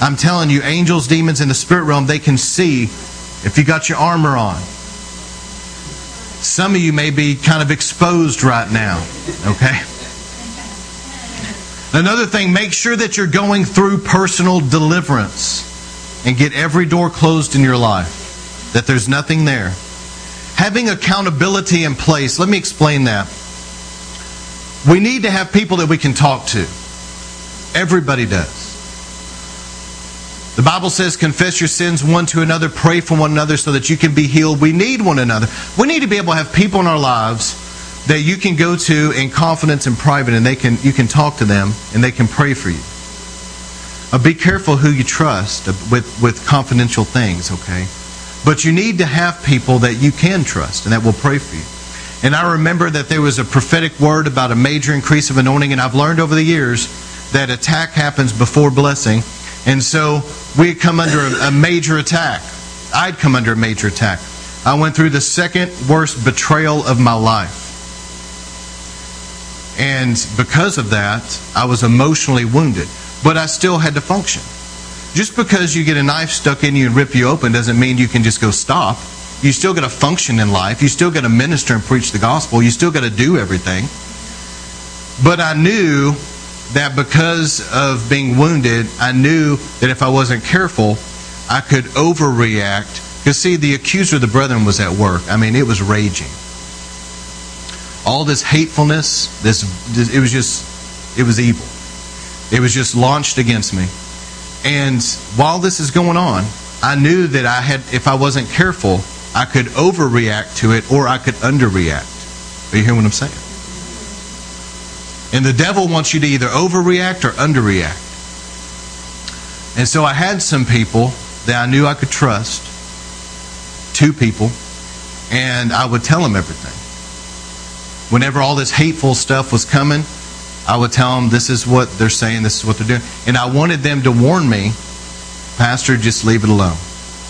I'm telling you, angels, demons in the spirit realm, they can see if you got your armor on. Some of you may be kind of exposed right now, okay? Another thing, make sure that you're going through personal deliverance and get every door closed in your life, that there's nothing there. Having accountability in place, let me explain that. We need to have people that we can talk to. Everybody does. The Bible says, confess your sins one to another, pray for one another so that you can be healed. We need one another. We need to be able to have people in our lives that you can go to in confidence and private and they can you can talk to them and they can pray for you. Uh, be careful who you trust with, with confidential things, okay? But you need to have people that you can trust and that will pray for you. And I remember that there was a prophetic word about a major increase of anointing, and I've learned over the years that attack happens before blessing. And so we come under a, a major attack. I'd come under a major attack. I went through the second worst betrayal of my life. And because of that, I was emotionally wounded. But I still had to function. Just because you get a knife stuck in you and rip you open doesn't mean you can just go stop. You still got to function in life. You still got to minister and preach the gospel. You still got to do everything. But I knew that because of being wounded, I knew that if I wasn't careful, I could overreact. Because, see, the accuser of the brethren was at work. I mean, it was raging. All this hatefulness, this, it was just, it was evil. It was just launched against me. And while this is going on, I knew that I had, if I wasn't careful, I could overreact to it or I could underreact. Are you hearing what I'm saying? And the devil wants you to either overreact or underreact. And so I had some people that I knew I could trust, two people, and I would tell them everything. Whenever all this hateful stuff was coming, I would tell them this is what they're saying, this is what they're doing. And I wanted them to warn me, Pastor, just leave it alone.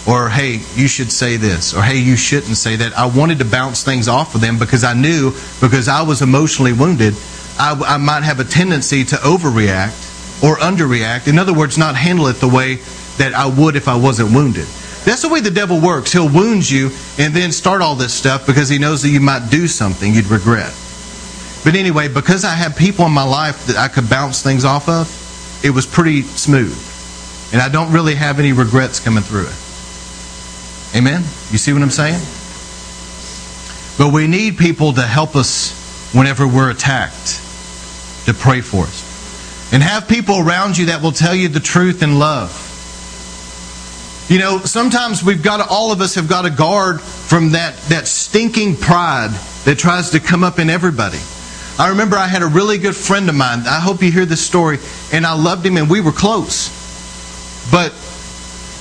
Or, hey, you should say this. Or, hey, you shouldn't say that. I wanted to bounce things off of them because I knew, because I was emotionally wounded, I, I might have a tendency to overreact or underreact. In other words, not handle it the way that I would if I wasn't wounded. That's the way the devil works. He'll wound you and then start all this stuff because he knows that you might do something you'd regret. But anyway, because I had people in my life that I could bounce things off of, it was pretty smooth. And I don't really have any regrets coming through it. Amen? You see what I'm saying? But we need people to help us whenever we're attacked to pray for us. And have people around you that will tell you the truth in love. You know, sometimes we've got to, all of us have got to guard from that, that stinking pride that tries to come up in everybody. I remember I had a really good friend of mine. I hope you hear this story. And I loved him and we were close. But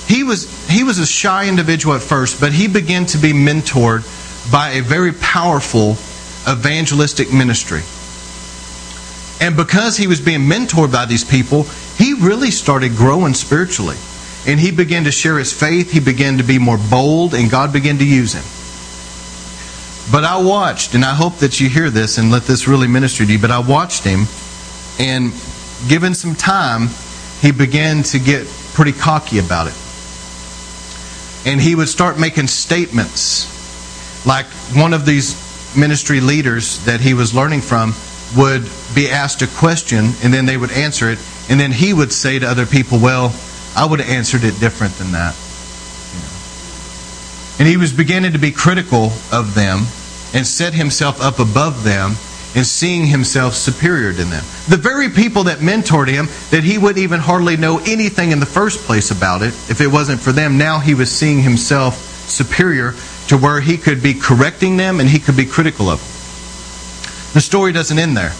he was he was a shy individual at first, but he began to be mentored by a very powerful evangelistic ministry. And because he was being mentored by these people, he really started growing spiritually. And he began to share his faith, he began to be more bold, and God began to use him. But I watched, and I hope that you hear this and let this really minister to you, but I watched him, and given some time, he began to get pretty cocky about it. And he would start making statements like one of these ministry leaders that he was learning from would be asked a question and then they would answer it and then he would say to other people well i would have answered it different than that. And he was beginning to be critical of them and set himself up above them and seeing himself superior to them. The very people that mentored him, that he wouldn't even hardly know anything in the first place about it, if it wasn't for them, now he was seeing himself superior to where he could be correcting them and he could be critical of them. The story doesn't end there.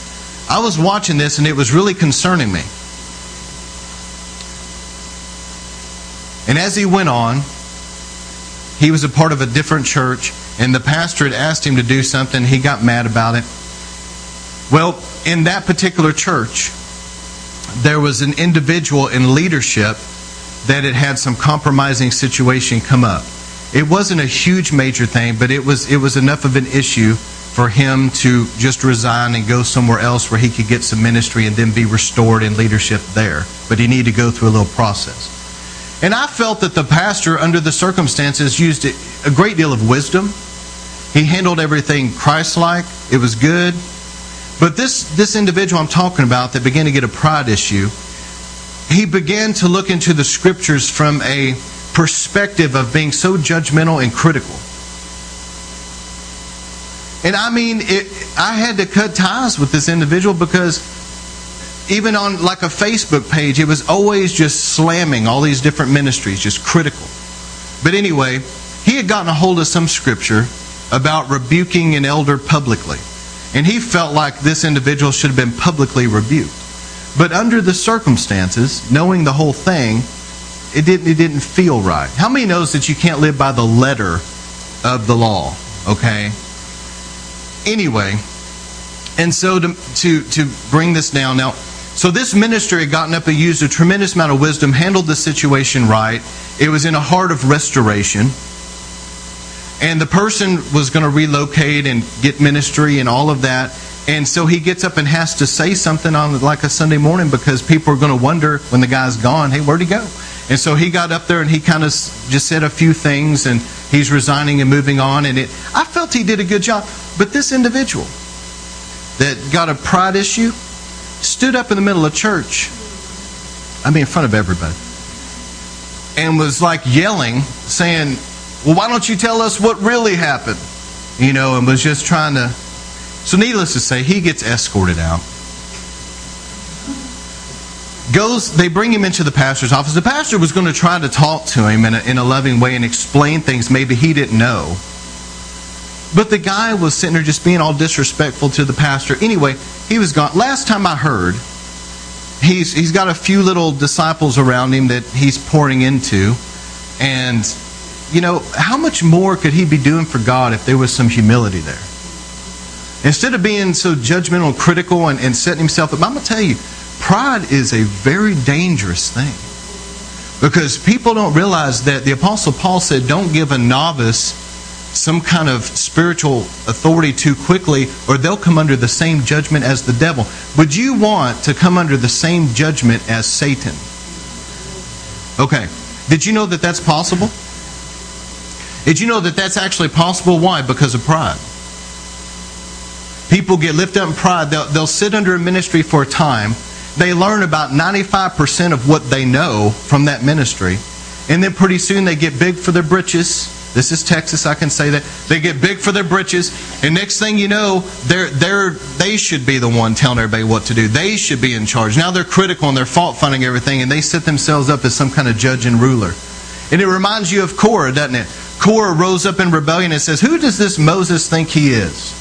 I was watching this and it was really concerning me. And as he went on, he was a part of a different church, and the pastor had asked him to do something. He got mad about it. Well, in that particular church, there was an individual in leadership that had had some compromising situation come up. It wasn't a huge major thing, but it was it was enough of an issue for him to just resign and go somewhere else where he could get some ministry and then be restored in leadership there. But he needed to go through a little process. And I felt that the pastor, under the circumstances, used a great deal of wisdom. He handled everything Christ like, it was good. But this, this individual I'm talking about that began to get a pride issue, he began to look into the scriptures from a perspective of being so judgmental and critical. And I mean, it, I had to cut ties with this individual because even on like a Facebook page, it was always just slamming all these different ministries, just critical. But anyway, he had gotten a hold of some scripture about rebuking an elder publicly. And he felt like this individual should have been publicly rebuked. But under the circumstances, knowing the whole thing, it didn't, it didn't feel right. How many knows that you can't live by the letter of the law? Okay? Anyway, and so to, to, to bring this down, now, so this minister had gotten up and used a tremendous amount of wisdom, handled the situation right. It was in a heart of restoration and the person was going to relocate and get ministry and all of that. And so he gets up and has to say something on like a Sunday morning because people are going to wonder when the guy's gone, hey, where'd he go? And so he got up there and he kind of just said a few things and he's resigning and moving on. And it, I felt he did a good job. But this individual that got a pride issue stood up in the middle of church, I mean, in front of everybody, and was like yelling, saying, well, why don't you tell us what really happened? You know, and was just trying to. So, needless to say, he gets escorted out. goes, they bring him into the pastor's office. The pastor was going to try to talk to him in a, in a loving way and explain things maybe he didn't know. But the guy was sitting there just being all disrespectful to the pastor. Anyway, he was gone. Last time I heard, he's, he's got a few little disciples around him that he's pouring into. And, you know, how much more could he be doing for God if there was some humility there? Instead of being so judgmental and critical and, and setting himself up, I'm going to tell you, pride is a very dangerous thing. Because people don't realize that the Apostle Paul said, don't give a novice some kind of spiritual authority too quickly, or they'll come under the same judgment as the devil. Would you want to come under the same judgment as Satan? Okay. Did you know that that's possible? Did you know that that's actually possible? Why? Because of pride. People get lifted up in pride. They'll, they'll sit under a ministry for a time. They learn about 95% of what they know from that ministry. And then pretty soon they get big for their britches this is Texas, I can say that. They get big for their britches, and next thing you know, they're, they're, they should be the one telling everybody what to do. They should be in charge. Now they're critical and they're fault finding everything, and they set themselves up as some kind of judge and ruler. And it reminds you of Korah, doesn't it? Korah rose up in rebellion and says, Who does this Moses think he is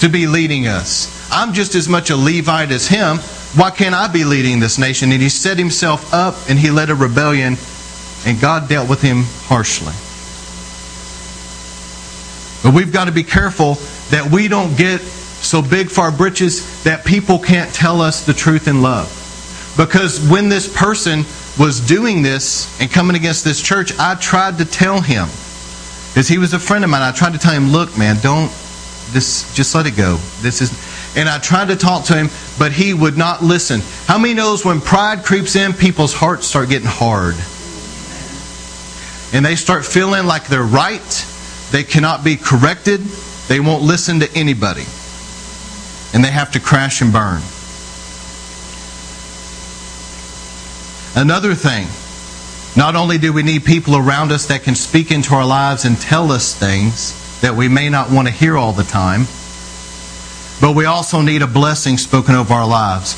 to be leading us? I'm just as much a Levite as him. Why can't I be leading this nation? And he set himself up and he led a rebellion, and God dealt with him harshly. But we've got to be careful that we don't get so big for our britches that people can't tell us the truth in love. Because when this person was doing this and coming against this church, I tried to tell him, because he was a friend of mine, I tried to tell him, look, man, don't, this, just let it go. This is, and I tried to talk to him, but he would not listen. How many knows when pride creeps in, people's hearts start getting hard? And they start feeling like they're right they cannot be corrected. They won't listen to anybody. And they have to crash and burn. Another thing, not only do we need people around us that can speak into our lives and tell us things that we may not want to hear all the time, but we also need a blessing spoken over our lives.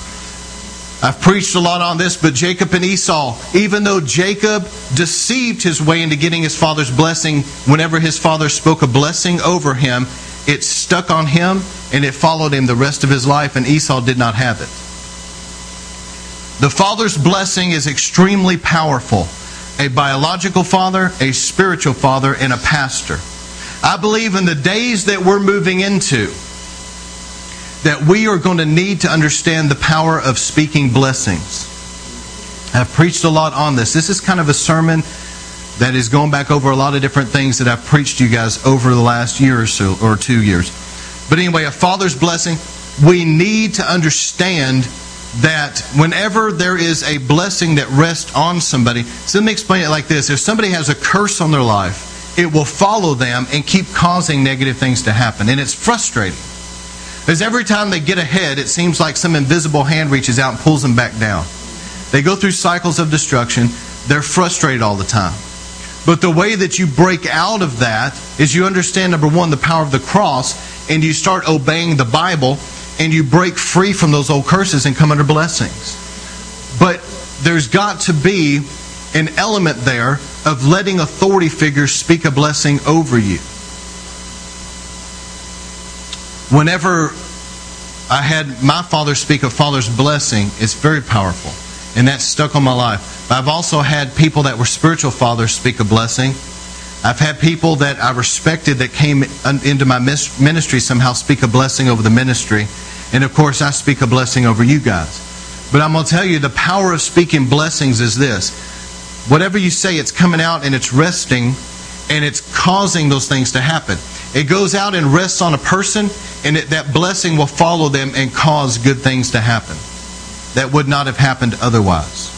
I've preached a lot on this, but Jacob and Esau, even though Jacob deceived his way into getting his father's blessing, whenever his father spoke a blessing over him, it stuck on him and it followed him the rest of his life, and Esau did not have it. The father's blessing is extremely powerful a biological father, a spiritual father, and a pastor. I believe in the days that we're moving into, that we are going to need to understand the power of speaking blessings. I've preached a lot on this. This is kind of a sermon that is going back over a lot of different things that I've preached to you guys over the last year or so, or two years. But anyway, a father's blessing, we need to understand that whenever there is a blessing that rests on somebody, so let me explain it like this. If somebody has a curse on their life, it will follow them and keep causing negative things to happen. And it's frustrating. Because every time they get ahead, it seems like some invisible hand reaches out and pulls them back down. They go through cycles of destruction. They're frustrated all the time. But the way that you break out of that is you understand, number one, the power of the cross, and you start obeying the Bible, and you break free from those old curses and come under blessings. But there's got to be an element there of letting authority figures speak a blessing over you whenever I had my father speak a father's blessing, it's very powerful. And that stuck on my life. But I've also had people that were spiritual fathers speak a blessing. I've had people that I respected that came into my ministry somehow speak a blessing over the ministry. And of course, I speak a blessing over you guys. But I'm going to tell you the power of speaking blessings is this. Whatever you say, it's coming out and it's resting and it's causing those things to happen. It goes out and rests on a person, and it, that blessing will follow them and cause good things to happen that would not have happened otherwise.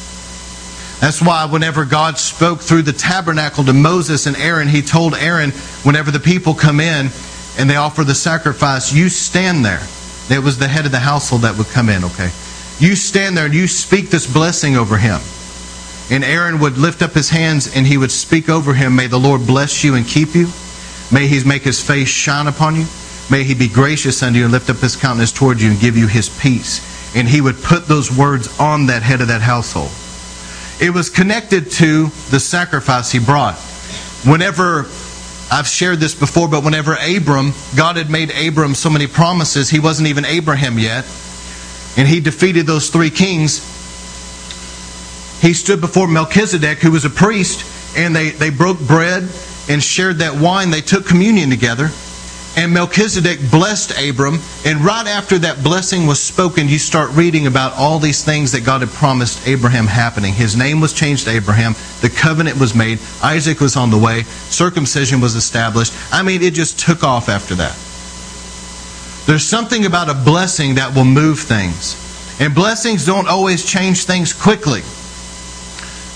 That's why whenever God spoke through the tabernacle to Moses and Aaron, he told Aaron, whenever the people come in and they offer the sacrifice, you stand there. It was the head of the household that would come in, okay? You stand there and you speak this blessing over him. And Aaron would lift up his hands and he would speak over him, May the Lord bless you and keep you. May he make his face shine upon you. May he be gracious unto you and lift up his countenance toward you and give you his peace. and he would put those words on that head of that household. It was connected to the sacrifice he brought. Whenever, I've shared this before, but whenever Abram, God had made Abram so many promises, he wasn't even Abraham yet, and he defeated those three kings. He stood before Melchizedek, who was a priest, and they, they broke bread and shared that wine. They took communion together. And Melchizedek blessed Abram. And right after that blessing was spoken, you start reading about all these things that God had promised Abraham happening. His name was changed to Abraham. The covenant was made. Isaac was on the way. Circumcision was established. I mean, it just took off after that. There's something about a blessing that will move things. And blessings don't always change things quickly.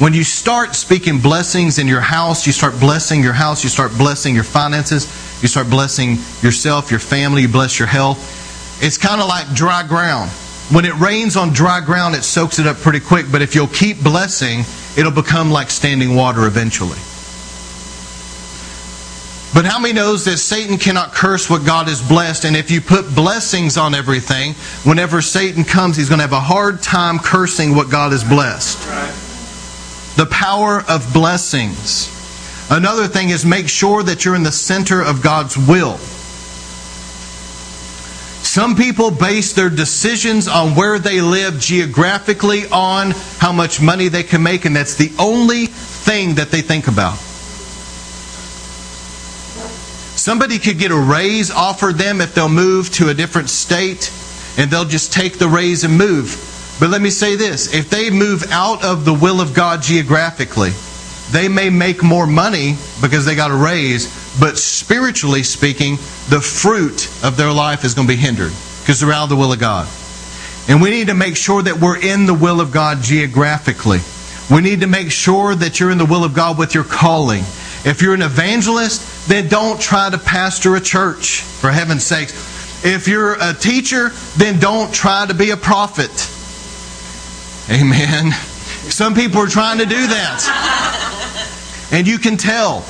When you start speaking blessings in your house, you start blessing your house, you start blessing your finances, you start blessing yourself, your family, you bless your health. It's kind of like dry ground. When it rains on dry ground, it soaks it up pretty quick, but if you'll keep blessing, it'll become like standing water eventually. But how many knows that Satan cannot curse what God has blessed? And if you put blessings on everything, whenever Satan comes, he's going to have a hard time cursing what God has blessed. Right the power of blessings. Another thing is make sure that you're in the center of God's will. Some people base their decisions on where they live geographically on how much money they can make, and that's the only thing that they think about. Somebody could get a raise offered them if they'll move to a different state, and they'll just take the raise and move. But let me say this if they move out of the will of God geographically, they may make more money because they got a raise, but spiritually speaking, the fruit of their life is going to be hindered because they're out of the will of God. And we need to make sure that we're in the will of God geographically. We need to make sure that you're in the will of God with your calling. If you're an evangelist, then don't try to pastor a church, for heaven's sakes. If you're a teacher, then don't try to be a prophet. Amen. Some people are trying to do that. And you can tell.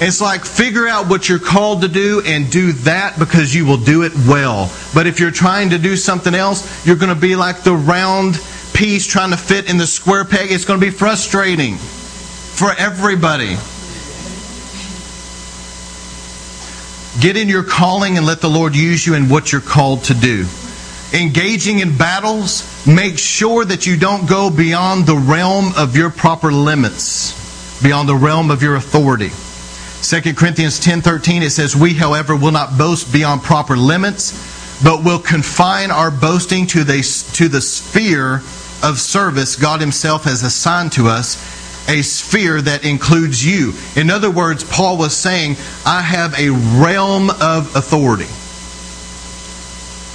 It's like figure out what you're called to do and do that because you will do it well. But if you're trying to do something else, you're going to be like the round piece trying to fit in the square peg. It's going to be frustrating for everybody. Get in your calling and let the Lord use you in what you're called to do engaging in battles, make sure that you don't go beyond the realm of your proper limits, beyond the realm of your authority. 2 Corinthians 10:13 it says, "We however will not boast beyond proper limits, but will confine our boasting to the to the sphere of service God himself has assigned to us, a sphere that includes you." In other words, Paul was saying, "I have a realm of authority."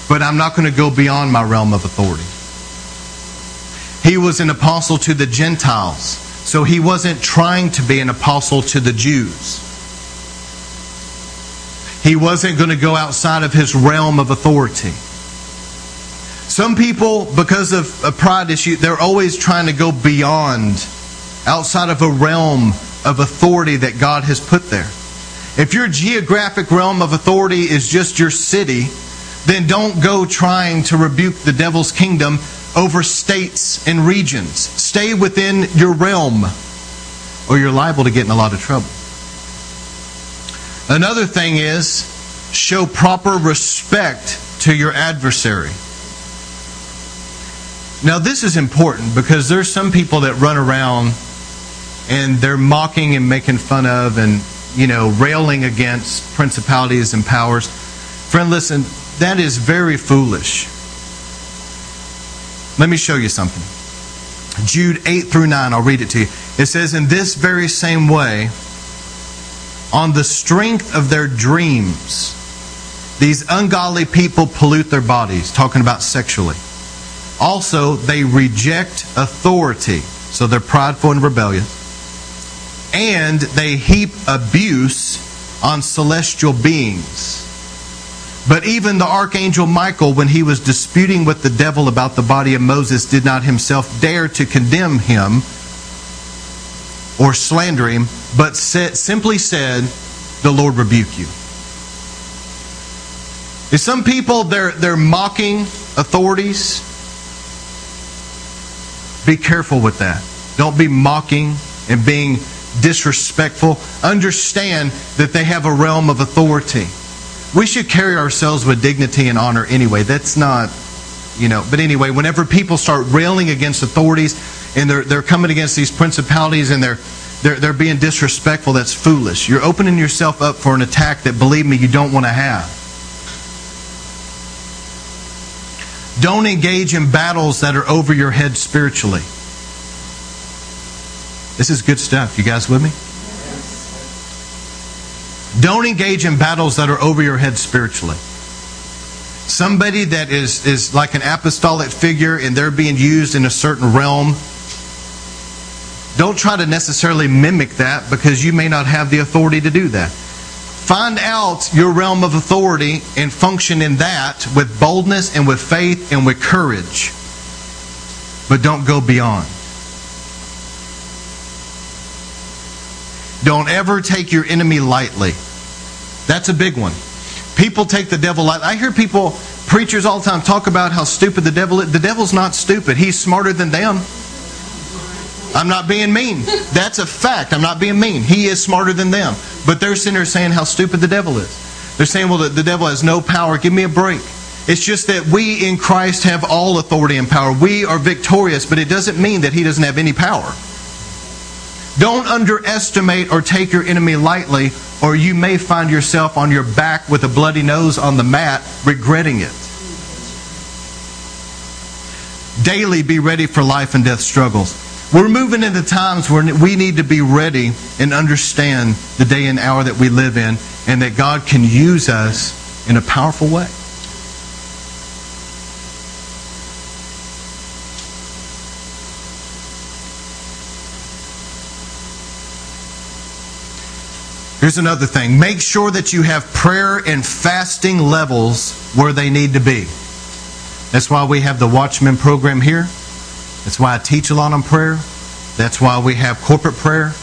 But I'm not going to go beyond my realm of authority. He was an apostle to the Gentiles, so he wasn't trying to be an apostle to the Jews. He wasn't going to go outside of his realm of authority. Some people, because of a pride issue, they're always trying to go beyond, outside of a realm of authority that God has put there. If your geographic realm of authority is just your city, then don't go trying to rebuke the devil's kingdom over states and regions. Stay within your realm, or you're liable to get in a lot of trouble. Another thing is show proper respect to your adversary. Now, this is important because there's some people that run around and they're mocking and making fun of and, you know, railing against principalities and powers. Friend, listen, that is very foolish. Let me show you something. Jude 8 through 9, I'll read it to you. It says, In this very same way, on the strength of their dreams, these ungodly people pollute their bodies, talking about sexually. Also, they reject authority, so they're prideful and rebellious. And they heap abuse on celestial beings but even the archangel Michael, when he was disputing with the devil about the body of Moses, did not himself dare to condemn him or slander him, but said, simply said, The Lord rebuke you. If some people they're they're mocking authorities, Be careful with that. Don't be mocking and being disrespectful. Understand that they have a realm of authority. We should carry ourselves with dignity and honor anyway. That's not, you know, but anyway, whenever people start railing against authorities and they're, they're coming against these principalities and they're, they're, they're being disrespectful, that's foolish. You're opening yourself up for an attack that, believe me, you don't want to have. Don't engage in battles that are over your head spiritually. This is good stuff. You guys with me? Don't engage in battles that are over your head spiritually. Somebody that is, is like an apostolic figure and they're being used in a certain realm, don't try to necessarily mimic that because you may not have the authority to do that. Find out your realm of authority and function in that with boldness and with faith and with courage. But don't go beyond. Don't ever take your enemy lightly. That's a big one. People take the devil lightly. I hear people, preachers all the time, talk about how stupid the devil is. The devil's not stupid, he's smarter than them. I'm not being mean. That's a fact. I'm not being mean. He is smarter than them. But they're sitting there saying how stupid the devil is. They're saying, well, the, the devil has no power. Give me a break. It's just that we in Christ have all authority and power. We are victorious, but it doesn't mean that he doesn't have any power. Don't underestimate or take your enemy lightly, or you may find yourself on your back with a bloody nose on the mat, regretting it. Daily be ready for life and death struggles. We're moving into times where we need to be ready and understand the day and hour that we live in, and that God can use us in a powerful way. Here's another thing make sure that you have prayer and fasting levels where they need to be. That's why we have the Watchman program here. That's why I teach a lot on prayer. That's why we have corporate prayer.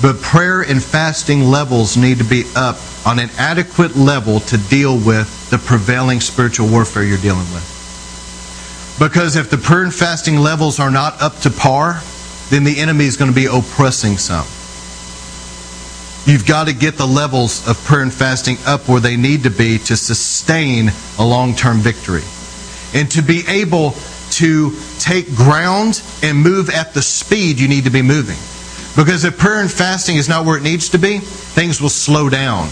But prayer and fasting levels need to be up on an adequate level to deal with the prevailing spiritual warfare you're dealing with. Because if the prayer and fasting levels are not up to par, then the enemy is going to be oppressing some. You've got to get the levels of prayer and fasting up where they need to be to sustain a long term victory. And to be able to take ground and move at the speed you need to be moving. Because if prayer and fasting is not where it needs to be, things will slow down.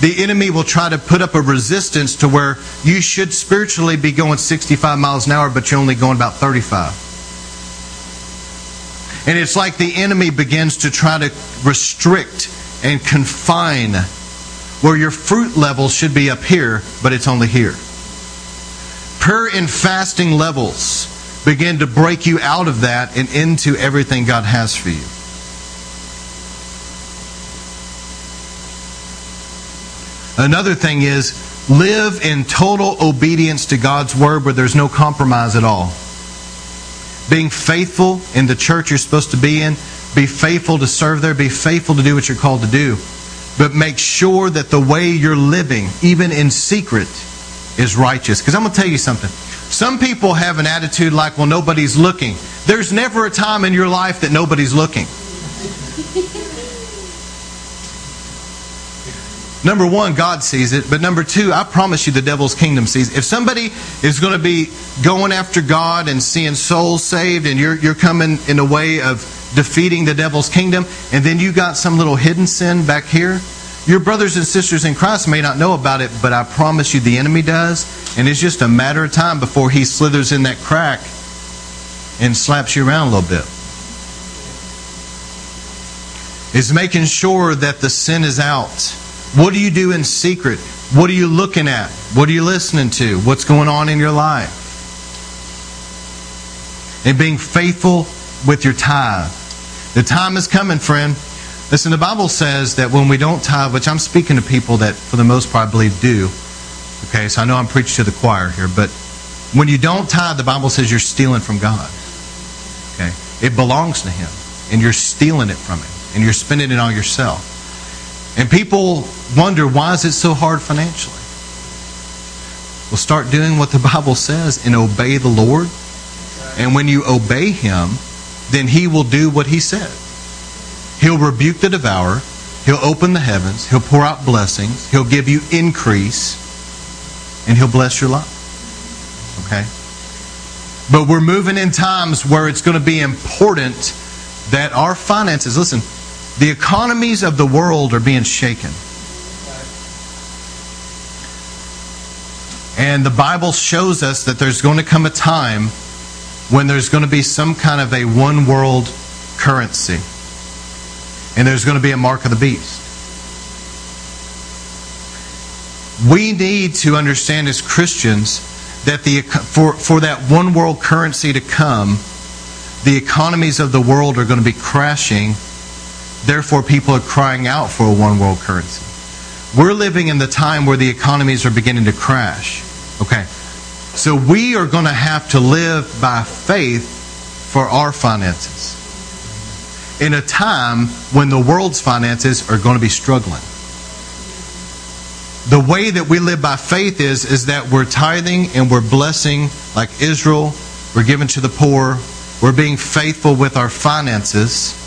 The enemy will try to put up a resistance to where you should spiritually be going 65 miles an hour, but you're only going about 35. And it's like the enemy begins to try to restrict and confine where your fruit levels should be up here, but it's only here. Prayer and fasting levels begin to break you out of that and into everything God has for you. Another thing is live in total obedience to God's word where there's no compromise at all being faithful in the church you're supposed to be in, be faithful to serve there, be faithful to do what you're called to do. But make sure that the way you're living, even in secret, is righteous. Because I'm going to tell you something. Some people have an attitude like, well, nobody's looking. There's never a time in your life that nobody's looking. Number one, God sees it. But number two, I promise you the devil's kingdom sees it. If somebody is going to be going after God and seeing souls saved, and you're, you're coming in a way of defeating the devil's kingdom, and then you got some little hidden sin back here, your brothers and sisters in Christ may not know about it, but I promise you the enemy does. And it's just a matter of time before he slithers in that crack and slaps you around a little bit. Is making sure that the sin is out what do you do in secret? What are you looking at? What are you listening to? What's going on in your life? And being faithful with your tithe. The time is coming, friend. Listen, the Bible says that when we don't tithe, which I'm speaking to people that for the most part I believe do. Okay, so I know I'm preaching to the choir here, but when you don't tithe, the Bible says you're stealing from God. Okay? It belongs to Him, and you're stealing it from Him, and you're spending it on yourself. And people wonder why is it so hard financially? Well, start doing what the Bible says and obey the Lord, And when you obey him, then he will do what he said. He'll rebuke the devourer. He'll open the heavens. He'll pour out blessings. He'll give you increase. And he'll bless your life. Okay? But we're moving in times where it's going to be important that our finances, listen, the economies of the world are being shaken. And the Bible shows us that there's going to come a time when there's going to be some kind of a one world currency. And there's going to be a mark of the beast. We need to understand as Christians that the, for, for that one world currency to come, the economies of the world are going to be crashing. Therefore, people are crying out for a one world currency. We're living in the time where the economies are beginning to crash. Okay. So we are going to have to live by faith for our finances. In a time when the world's finances are going to be struggling. The way that we live by faith is, is that we're tithing and we're blessing like Israel. We're giving to the poor. We're being faithful with our finances.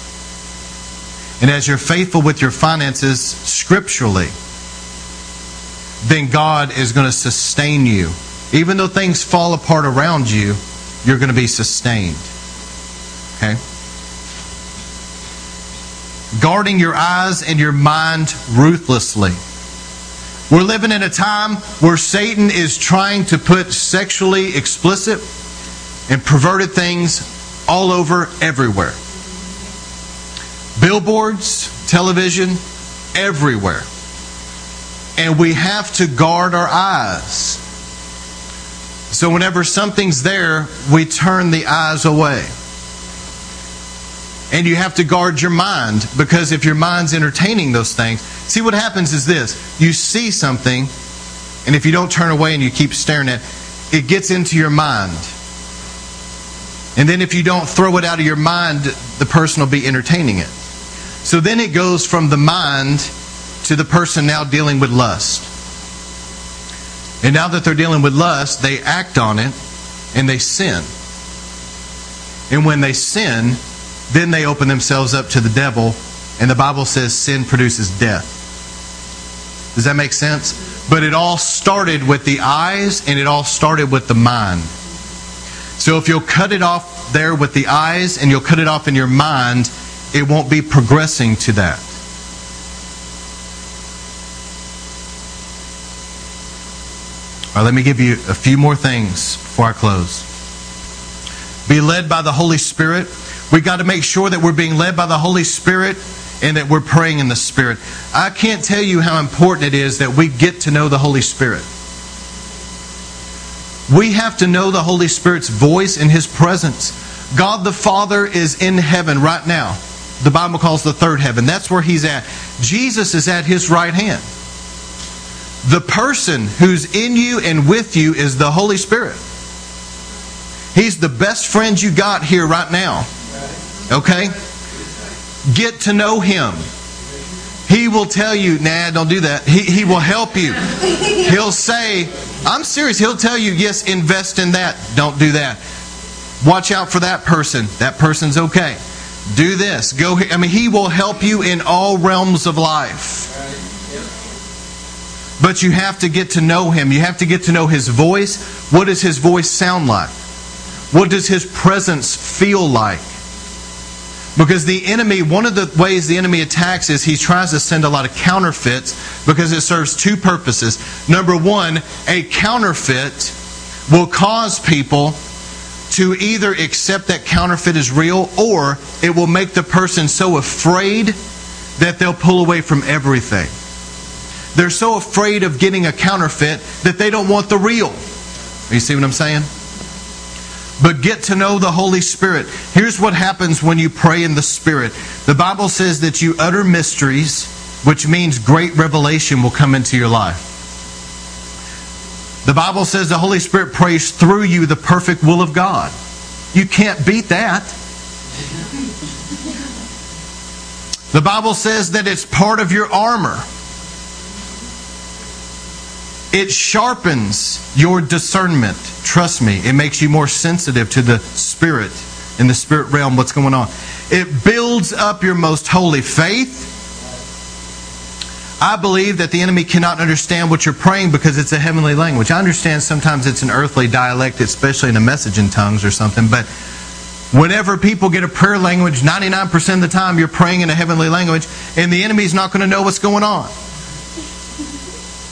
And as you're faithful with your finances scripturally, then God is going to sustain you. Even though things fall apart around you, you're going to be sustained. Okay? Guarding your eyes and your mind ruthlessly. We're living in a time where Satan is trying to put sexually explicit and perverted things all over everywhere. Billboards, television, everywhere. And we have to guard our eyes. So whenever something's there, we turn the eyes away. And you have to guard your mind because if your mind's entertaining those things, see what happens is this you see something, and if you don't turn away and you keep staring at it, it gets into your mind. And then if you don't throw it out of your mind, the person will be entertaining it. So then it goes from the mind to the person now dealing with lust. And now that they're dealing with lust, they act on it and they sin. And when they sin, then they open themselves up to the devil, and the Bible says sin produces death. Does that make sense? But it all started with the eyes and it all started with the mind. So if you'll cut it off there with the eyes and you'll cut it off in your mind, it won't be progressing to that. All right, let me give you a few more things before I close. Be led by the Holy Spirit. We got to make sure that we're being led by the Holy Spirit and that we're praying in the Spirit. I can't tell you how important it is that we get to know the Holy Spirit. We have to know the Holy Spirit's voice and His presence. God the Father is in heaven right now. The Bible calls the third heaven. That's where He's at. Jesus is at His right hand. The person who's in you and with you is the Holy Spirit. He's the best friend you got here right now. Okay? Get to know him. He will tell you, nah, don't do that. He, he will help you. He'll say, I'm serious. He'll tell you, yes, invest in that. Don't do that. Watch out for that person. That person's okay. Do this. Go. I mean, he will help you in all realms of life. But you have to get to know him. You have to get to know his voice. What does his voice sound like? What does his presence feel like? Because the enemy, one of the ways the enemy attacks is he tries to send a lot of counterfeits because it serves two purposes. Number one, a counterfeit will cause people to either accept that counterfeit is real or it will make the person so afraid that they'll pull away from everything. They're so afraid of getting a counterfeit that they don't want the real. You see what I'm saying? But get to know the Holy Spirit. Here's what happens when you pray in the Spirit. The Bible says that you utter mysteries, which means great revelation will come into your life. The Bible says the Holy Spirit prays through you the perfect will of God. You can't beat that. The Bible says that it's part of your armor. It sharpens your discernment. Trust me, it makes you more sensitive to the spirit in the spirit realm, what's going on. It builds up your most holy faith. I believe that the enemy cannot understand what you're praying because it's a heavenly language. I understand sometimes it's an earthly dialect, especially in a message in tongues or something, but whenever people get a prayer language, 99% of the time you're praying in a heavenly language, and the enemy's not going to know what's going on.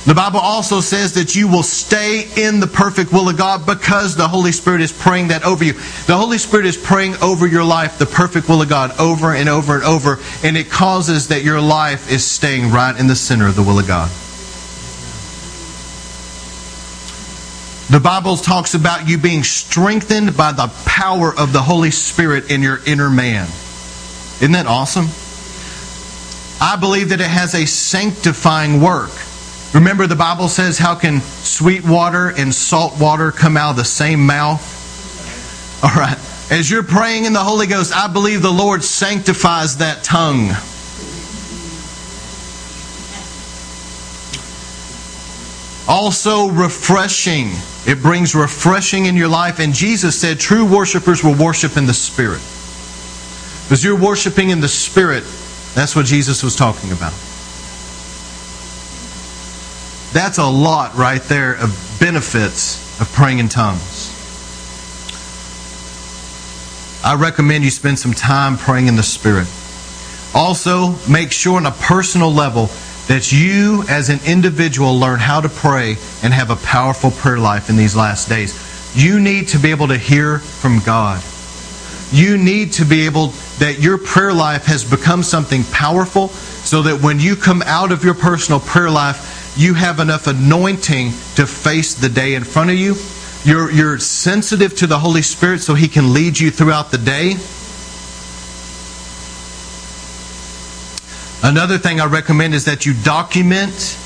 The Bible also says that you will stay in the perfect will of God because the Holy Spirit is praying that over you. The Holy Spirit is praying over your life the perfect will of God over and over and over, and it causes that your life is staying right in the center of the will of God. The Bible talks about you being strengthened by the power of the Holy Spirit in your inner man. Isn't that awesome? I believe that it has a sanctifying work. Remember, the Bible says, How can sweet water and salt water come out of the same mouth? All right. As you're praying in the Holy Ghost, I believe the Lord sanctifies that tongue. Also, refreshing. It brings refreshing in your life. And Jesus said, True worshipers will worship in the Spirit. As you're worshiping in the Spirit, that's what Jesus was talking about. That's a lot right there of benefits of praying in tongues. I recommend you spend some time praying in the Spirit. Also, make sure on a personal level that you as an individual learn how to pray and have a powerful prayer life in these last days. You need to be able to hear from God. You need to be able that your prayer life has become something powerful so that when you come out of your personal prayer life, you have enough anointing to face the day in front of you. You're, you're sensitive to the Holy Spirit so He can lead you throughout the day. Another thing I recommend is that you document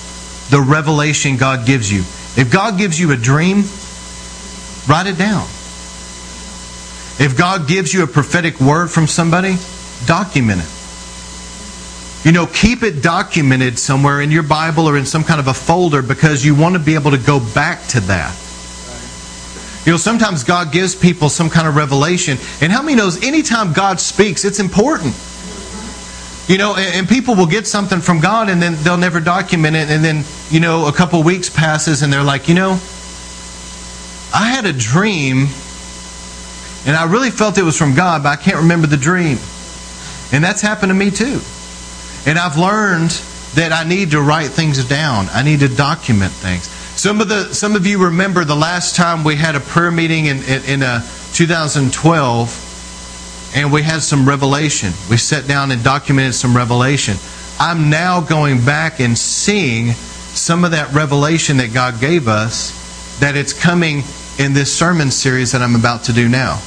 the revelation God gives you. If God gives you a dream, write it down. If God gives you a prophetic word from somebody, document it. You know, keep it documented somewhere in your Bible or in some kind of a folder because you want to be able to go back to that. You know, sometimes God gives people some kind of revelation. And how many knows anytime God speaks, it's important? You know, and, people will get something from God and then they'll never document it. And then, you know, a couple weeks passes and they're like, you know, I had a dream and I really felt it was from God, but I can't remember the dream. And that's happened to me too. And I've learned that I need to write things down. I need to document things. Some of the some of you remember the last time we had a prayer meeting in in, in uh, 2012, and we had some revelation. We sat down and documented some revelation. I'm now going back and seeing some of that revelation that God gave us that it's coming in this sermon series that I'm about to do now.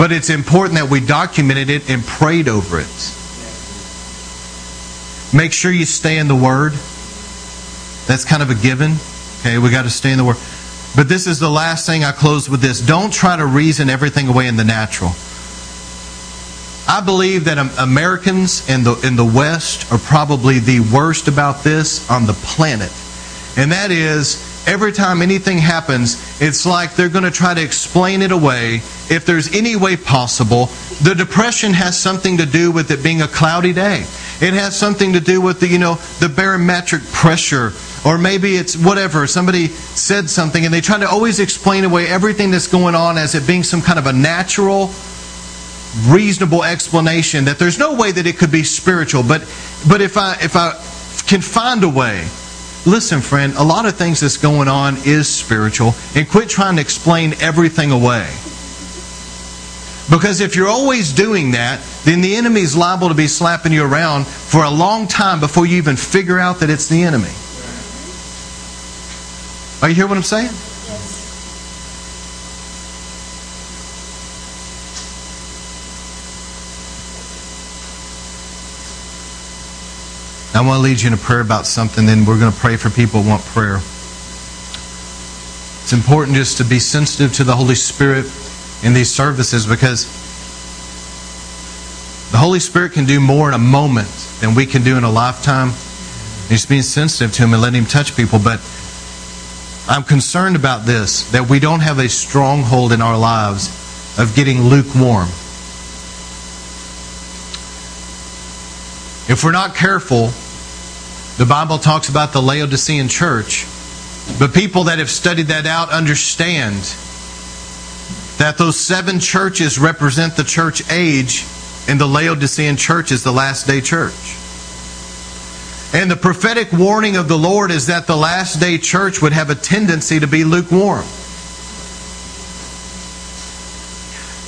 But it's important that we documented it and prayed over it. Make sure you stay in the Word. That's kind of a given. Okay, we got to stay in the Word. But this is the last thing I close with this. Don't try to reason everything away in the natural. I believe that Americans in the, in the West are probably the worst about this on the planet. And that is every time anything happens, it's like they're going to try to explain it away if there's any way possible. The depression has something to do with it being a cloudy day. It has something to do with the, you know, the barometric pressure or maybe it's whatever. Somebody said something and they try to always explain away everything that's going on as it being some kind of a natural reasonable explanation that there's no way that it could be spiritual but but if I if I can find a way Listen, friend, a lot of things that's going on is spiritual, and quit trying to explain everything away. Because if you're always doing that, then the enemy is liable to be slapping you around for a long time before you even figure out that it's the enemy. Are you hear what I'm saying? I want to lead you in a prayer about something, then we're going to pray for people who want prayer. It's important just to be sensitive to the Holy Spirit in these services because the Holy Spirit can do more in a moment than we can do in a lifetime. Just being sensitive to Him and letting Him touch people. But I'm concerned about this that we don't have a stronghold in our lives of getting lukewarm. If we're not careful, the Bible talks about the Laodicean church, but people that have studied that out understand that those seven churches represent the church age, and the Laodicean church is the last day church. And the prophetic warning of the Lord is that the last day church would have a tendency to be lukewarm.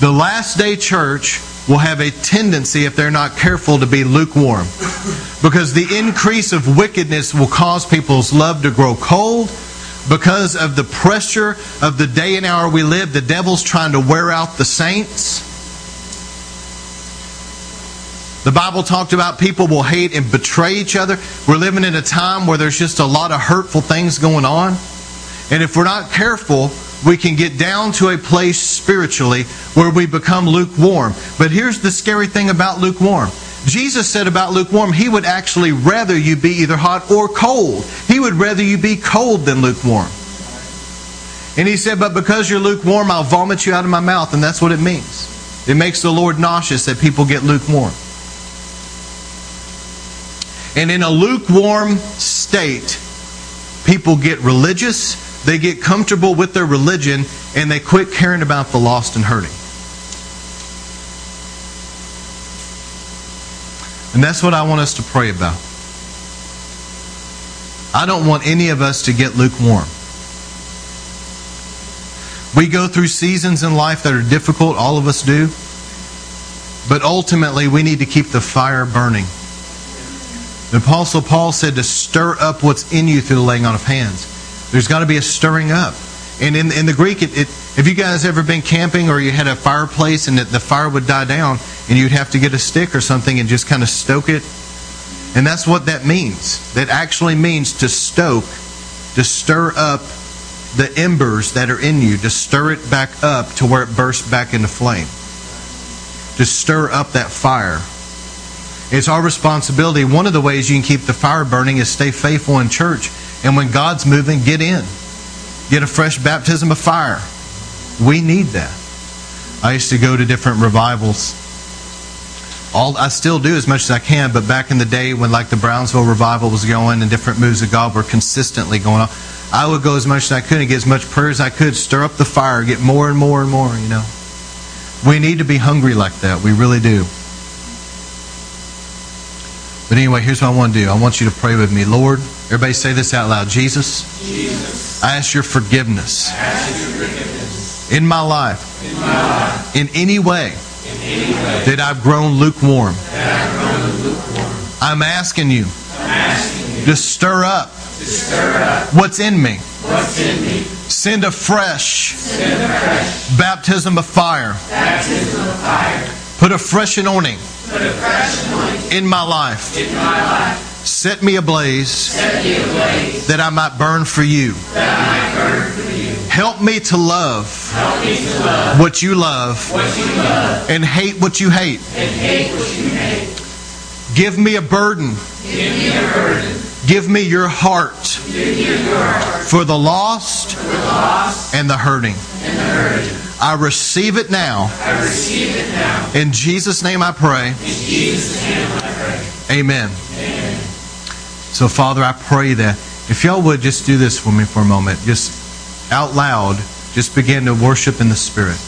The last day church will have a tendency, if they're not careful, to be lukewarm. Because the increase of wickedness will cause people's love to grow cold. Because of the pressure of the day and hour we live, the devil's trying to wear out the saints. The Bible talked about people will hate and betray each other. We're living in a time where there's just a lot of hurtful things going on. And if we're not careful, we can get down to a place spiritually where we become lukewarm. But here's the scary thing about lukewarm. Jesus said about lukewarm, he would actually rather you be either hot or cold. He would rather you be cold than lukewarm. And he said, But because you're lukewarm, I'll vomit you out of my mouth. And that's what it means. It makes the Lord nauseous that people get lukewarm. And in a lukewarm state, people get religious, they get comfortable with their religion and they quit caring about the lost and hurting. And that's what I want us to pray about. I don't want any of us to get lukewarm. We go through seasons in life that are difficult, all of us do. But ultimately, we need to keep the fire burning. The Apostle Paul said to stir up what's in you through the laying on of hands. There's got to be a stirring up. And in, in the Greek, it, it, if you guys ever been camping or you had a fireplace and the fire would die down and you'd have to get a stick or something and just kind of stoke it. And that's what that means. That actually means to stoke, to stir up the embers that are in you, to stir it back up to where it bursts back into flame. To stir up that fire. It's our responsibility. One of the ways you can keep the fire burning is stay faithful in church and when God's moving, get in. Get a fresh baptism of fire. We need that. I used to go to different revivals. All I still do as much as I can, but back in the day when like the Brownsville revival was going and different moves of God were consistently going on, I would go as much as I could and get as much prayer as I could, stir up the fire, get more and more and more, you know. We need to be hungry like that. We really do. But anyway, here's what I want to do. I want you to pray with me. Lord, everybody say this out loud. Jesus, Jesus I ask your forgiveness, ask your forgiveness in my life. in my life In any way in any way that I've grown lukewarm. I've grown lukewarm. I'm asking you I'm asking you to stir up to stir up what's in me. what's in me, Send a fresh send a fresh baptism of fire. baptism of fire, Put a fresh anointing put a fresh in my life. in my life, Set me ablaze set me ablaze that I might burn for you. that I might burn for you. Help me to love me to love what you love what you love and hate what you hate. and hate what you hate. Give me a burden. Give me a burden, Give me your heart give me your heart for the lost for the lost and the hurting. and the hurting. I receive it now. I receive it now. In Jesus' name I pray. In Jesus' name I pray. Amen. Amen. So, Father, I pray that if y'all would just do this for me for a moment, just out loud, just begin to worship in the Spirit.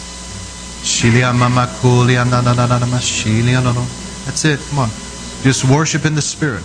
That's it. Come on. Just worship in the Spirit.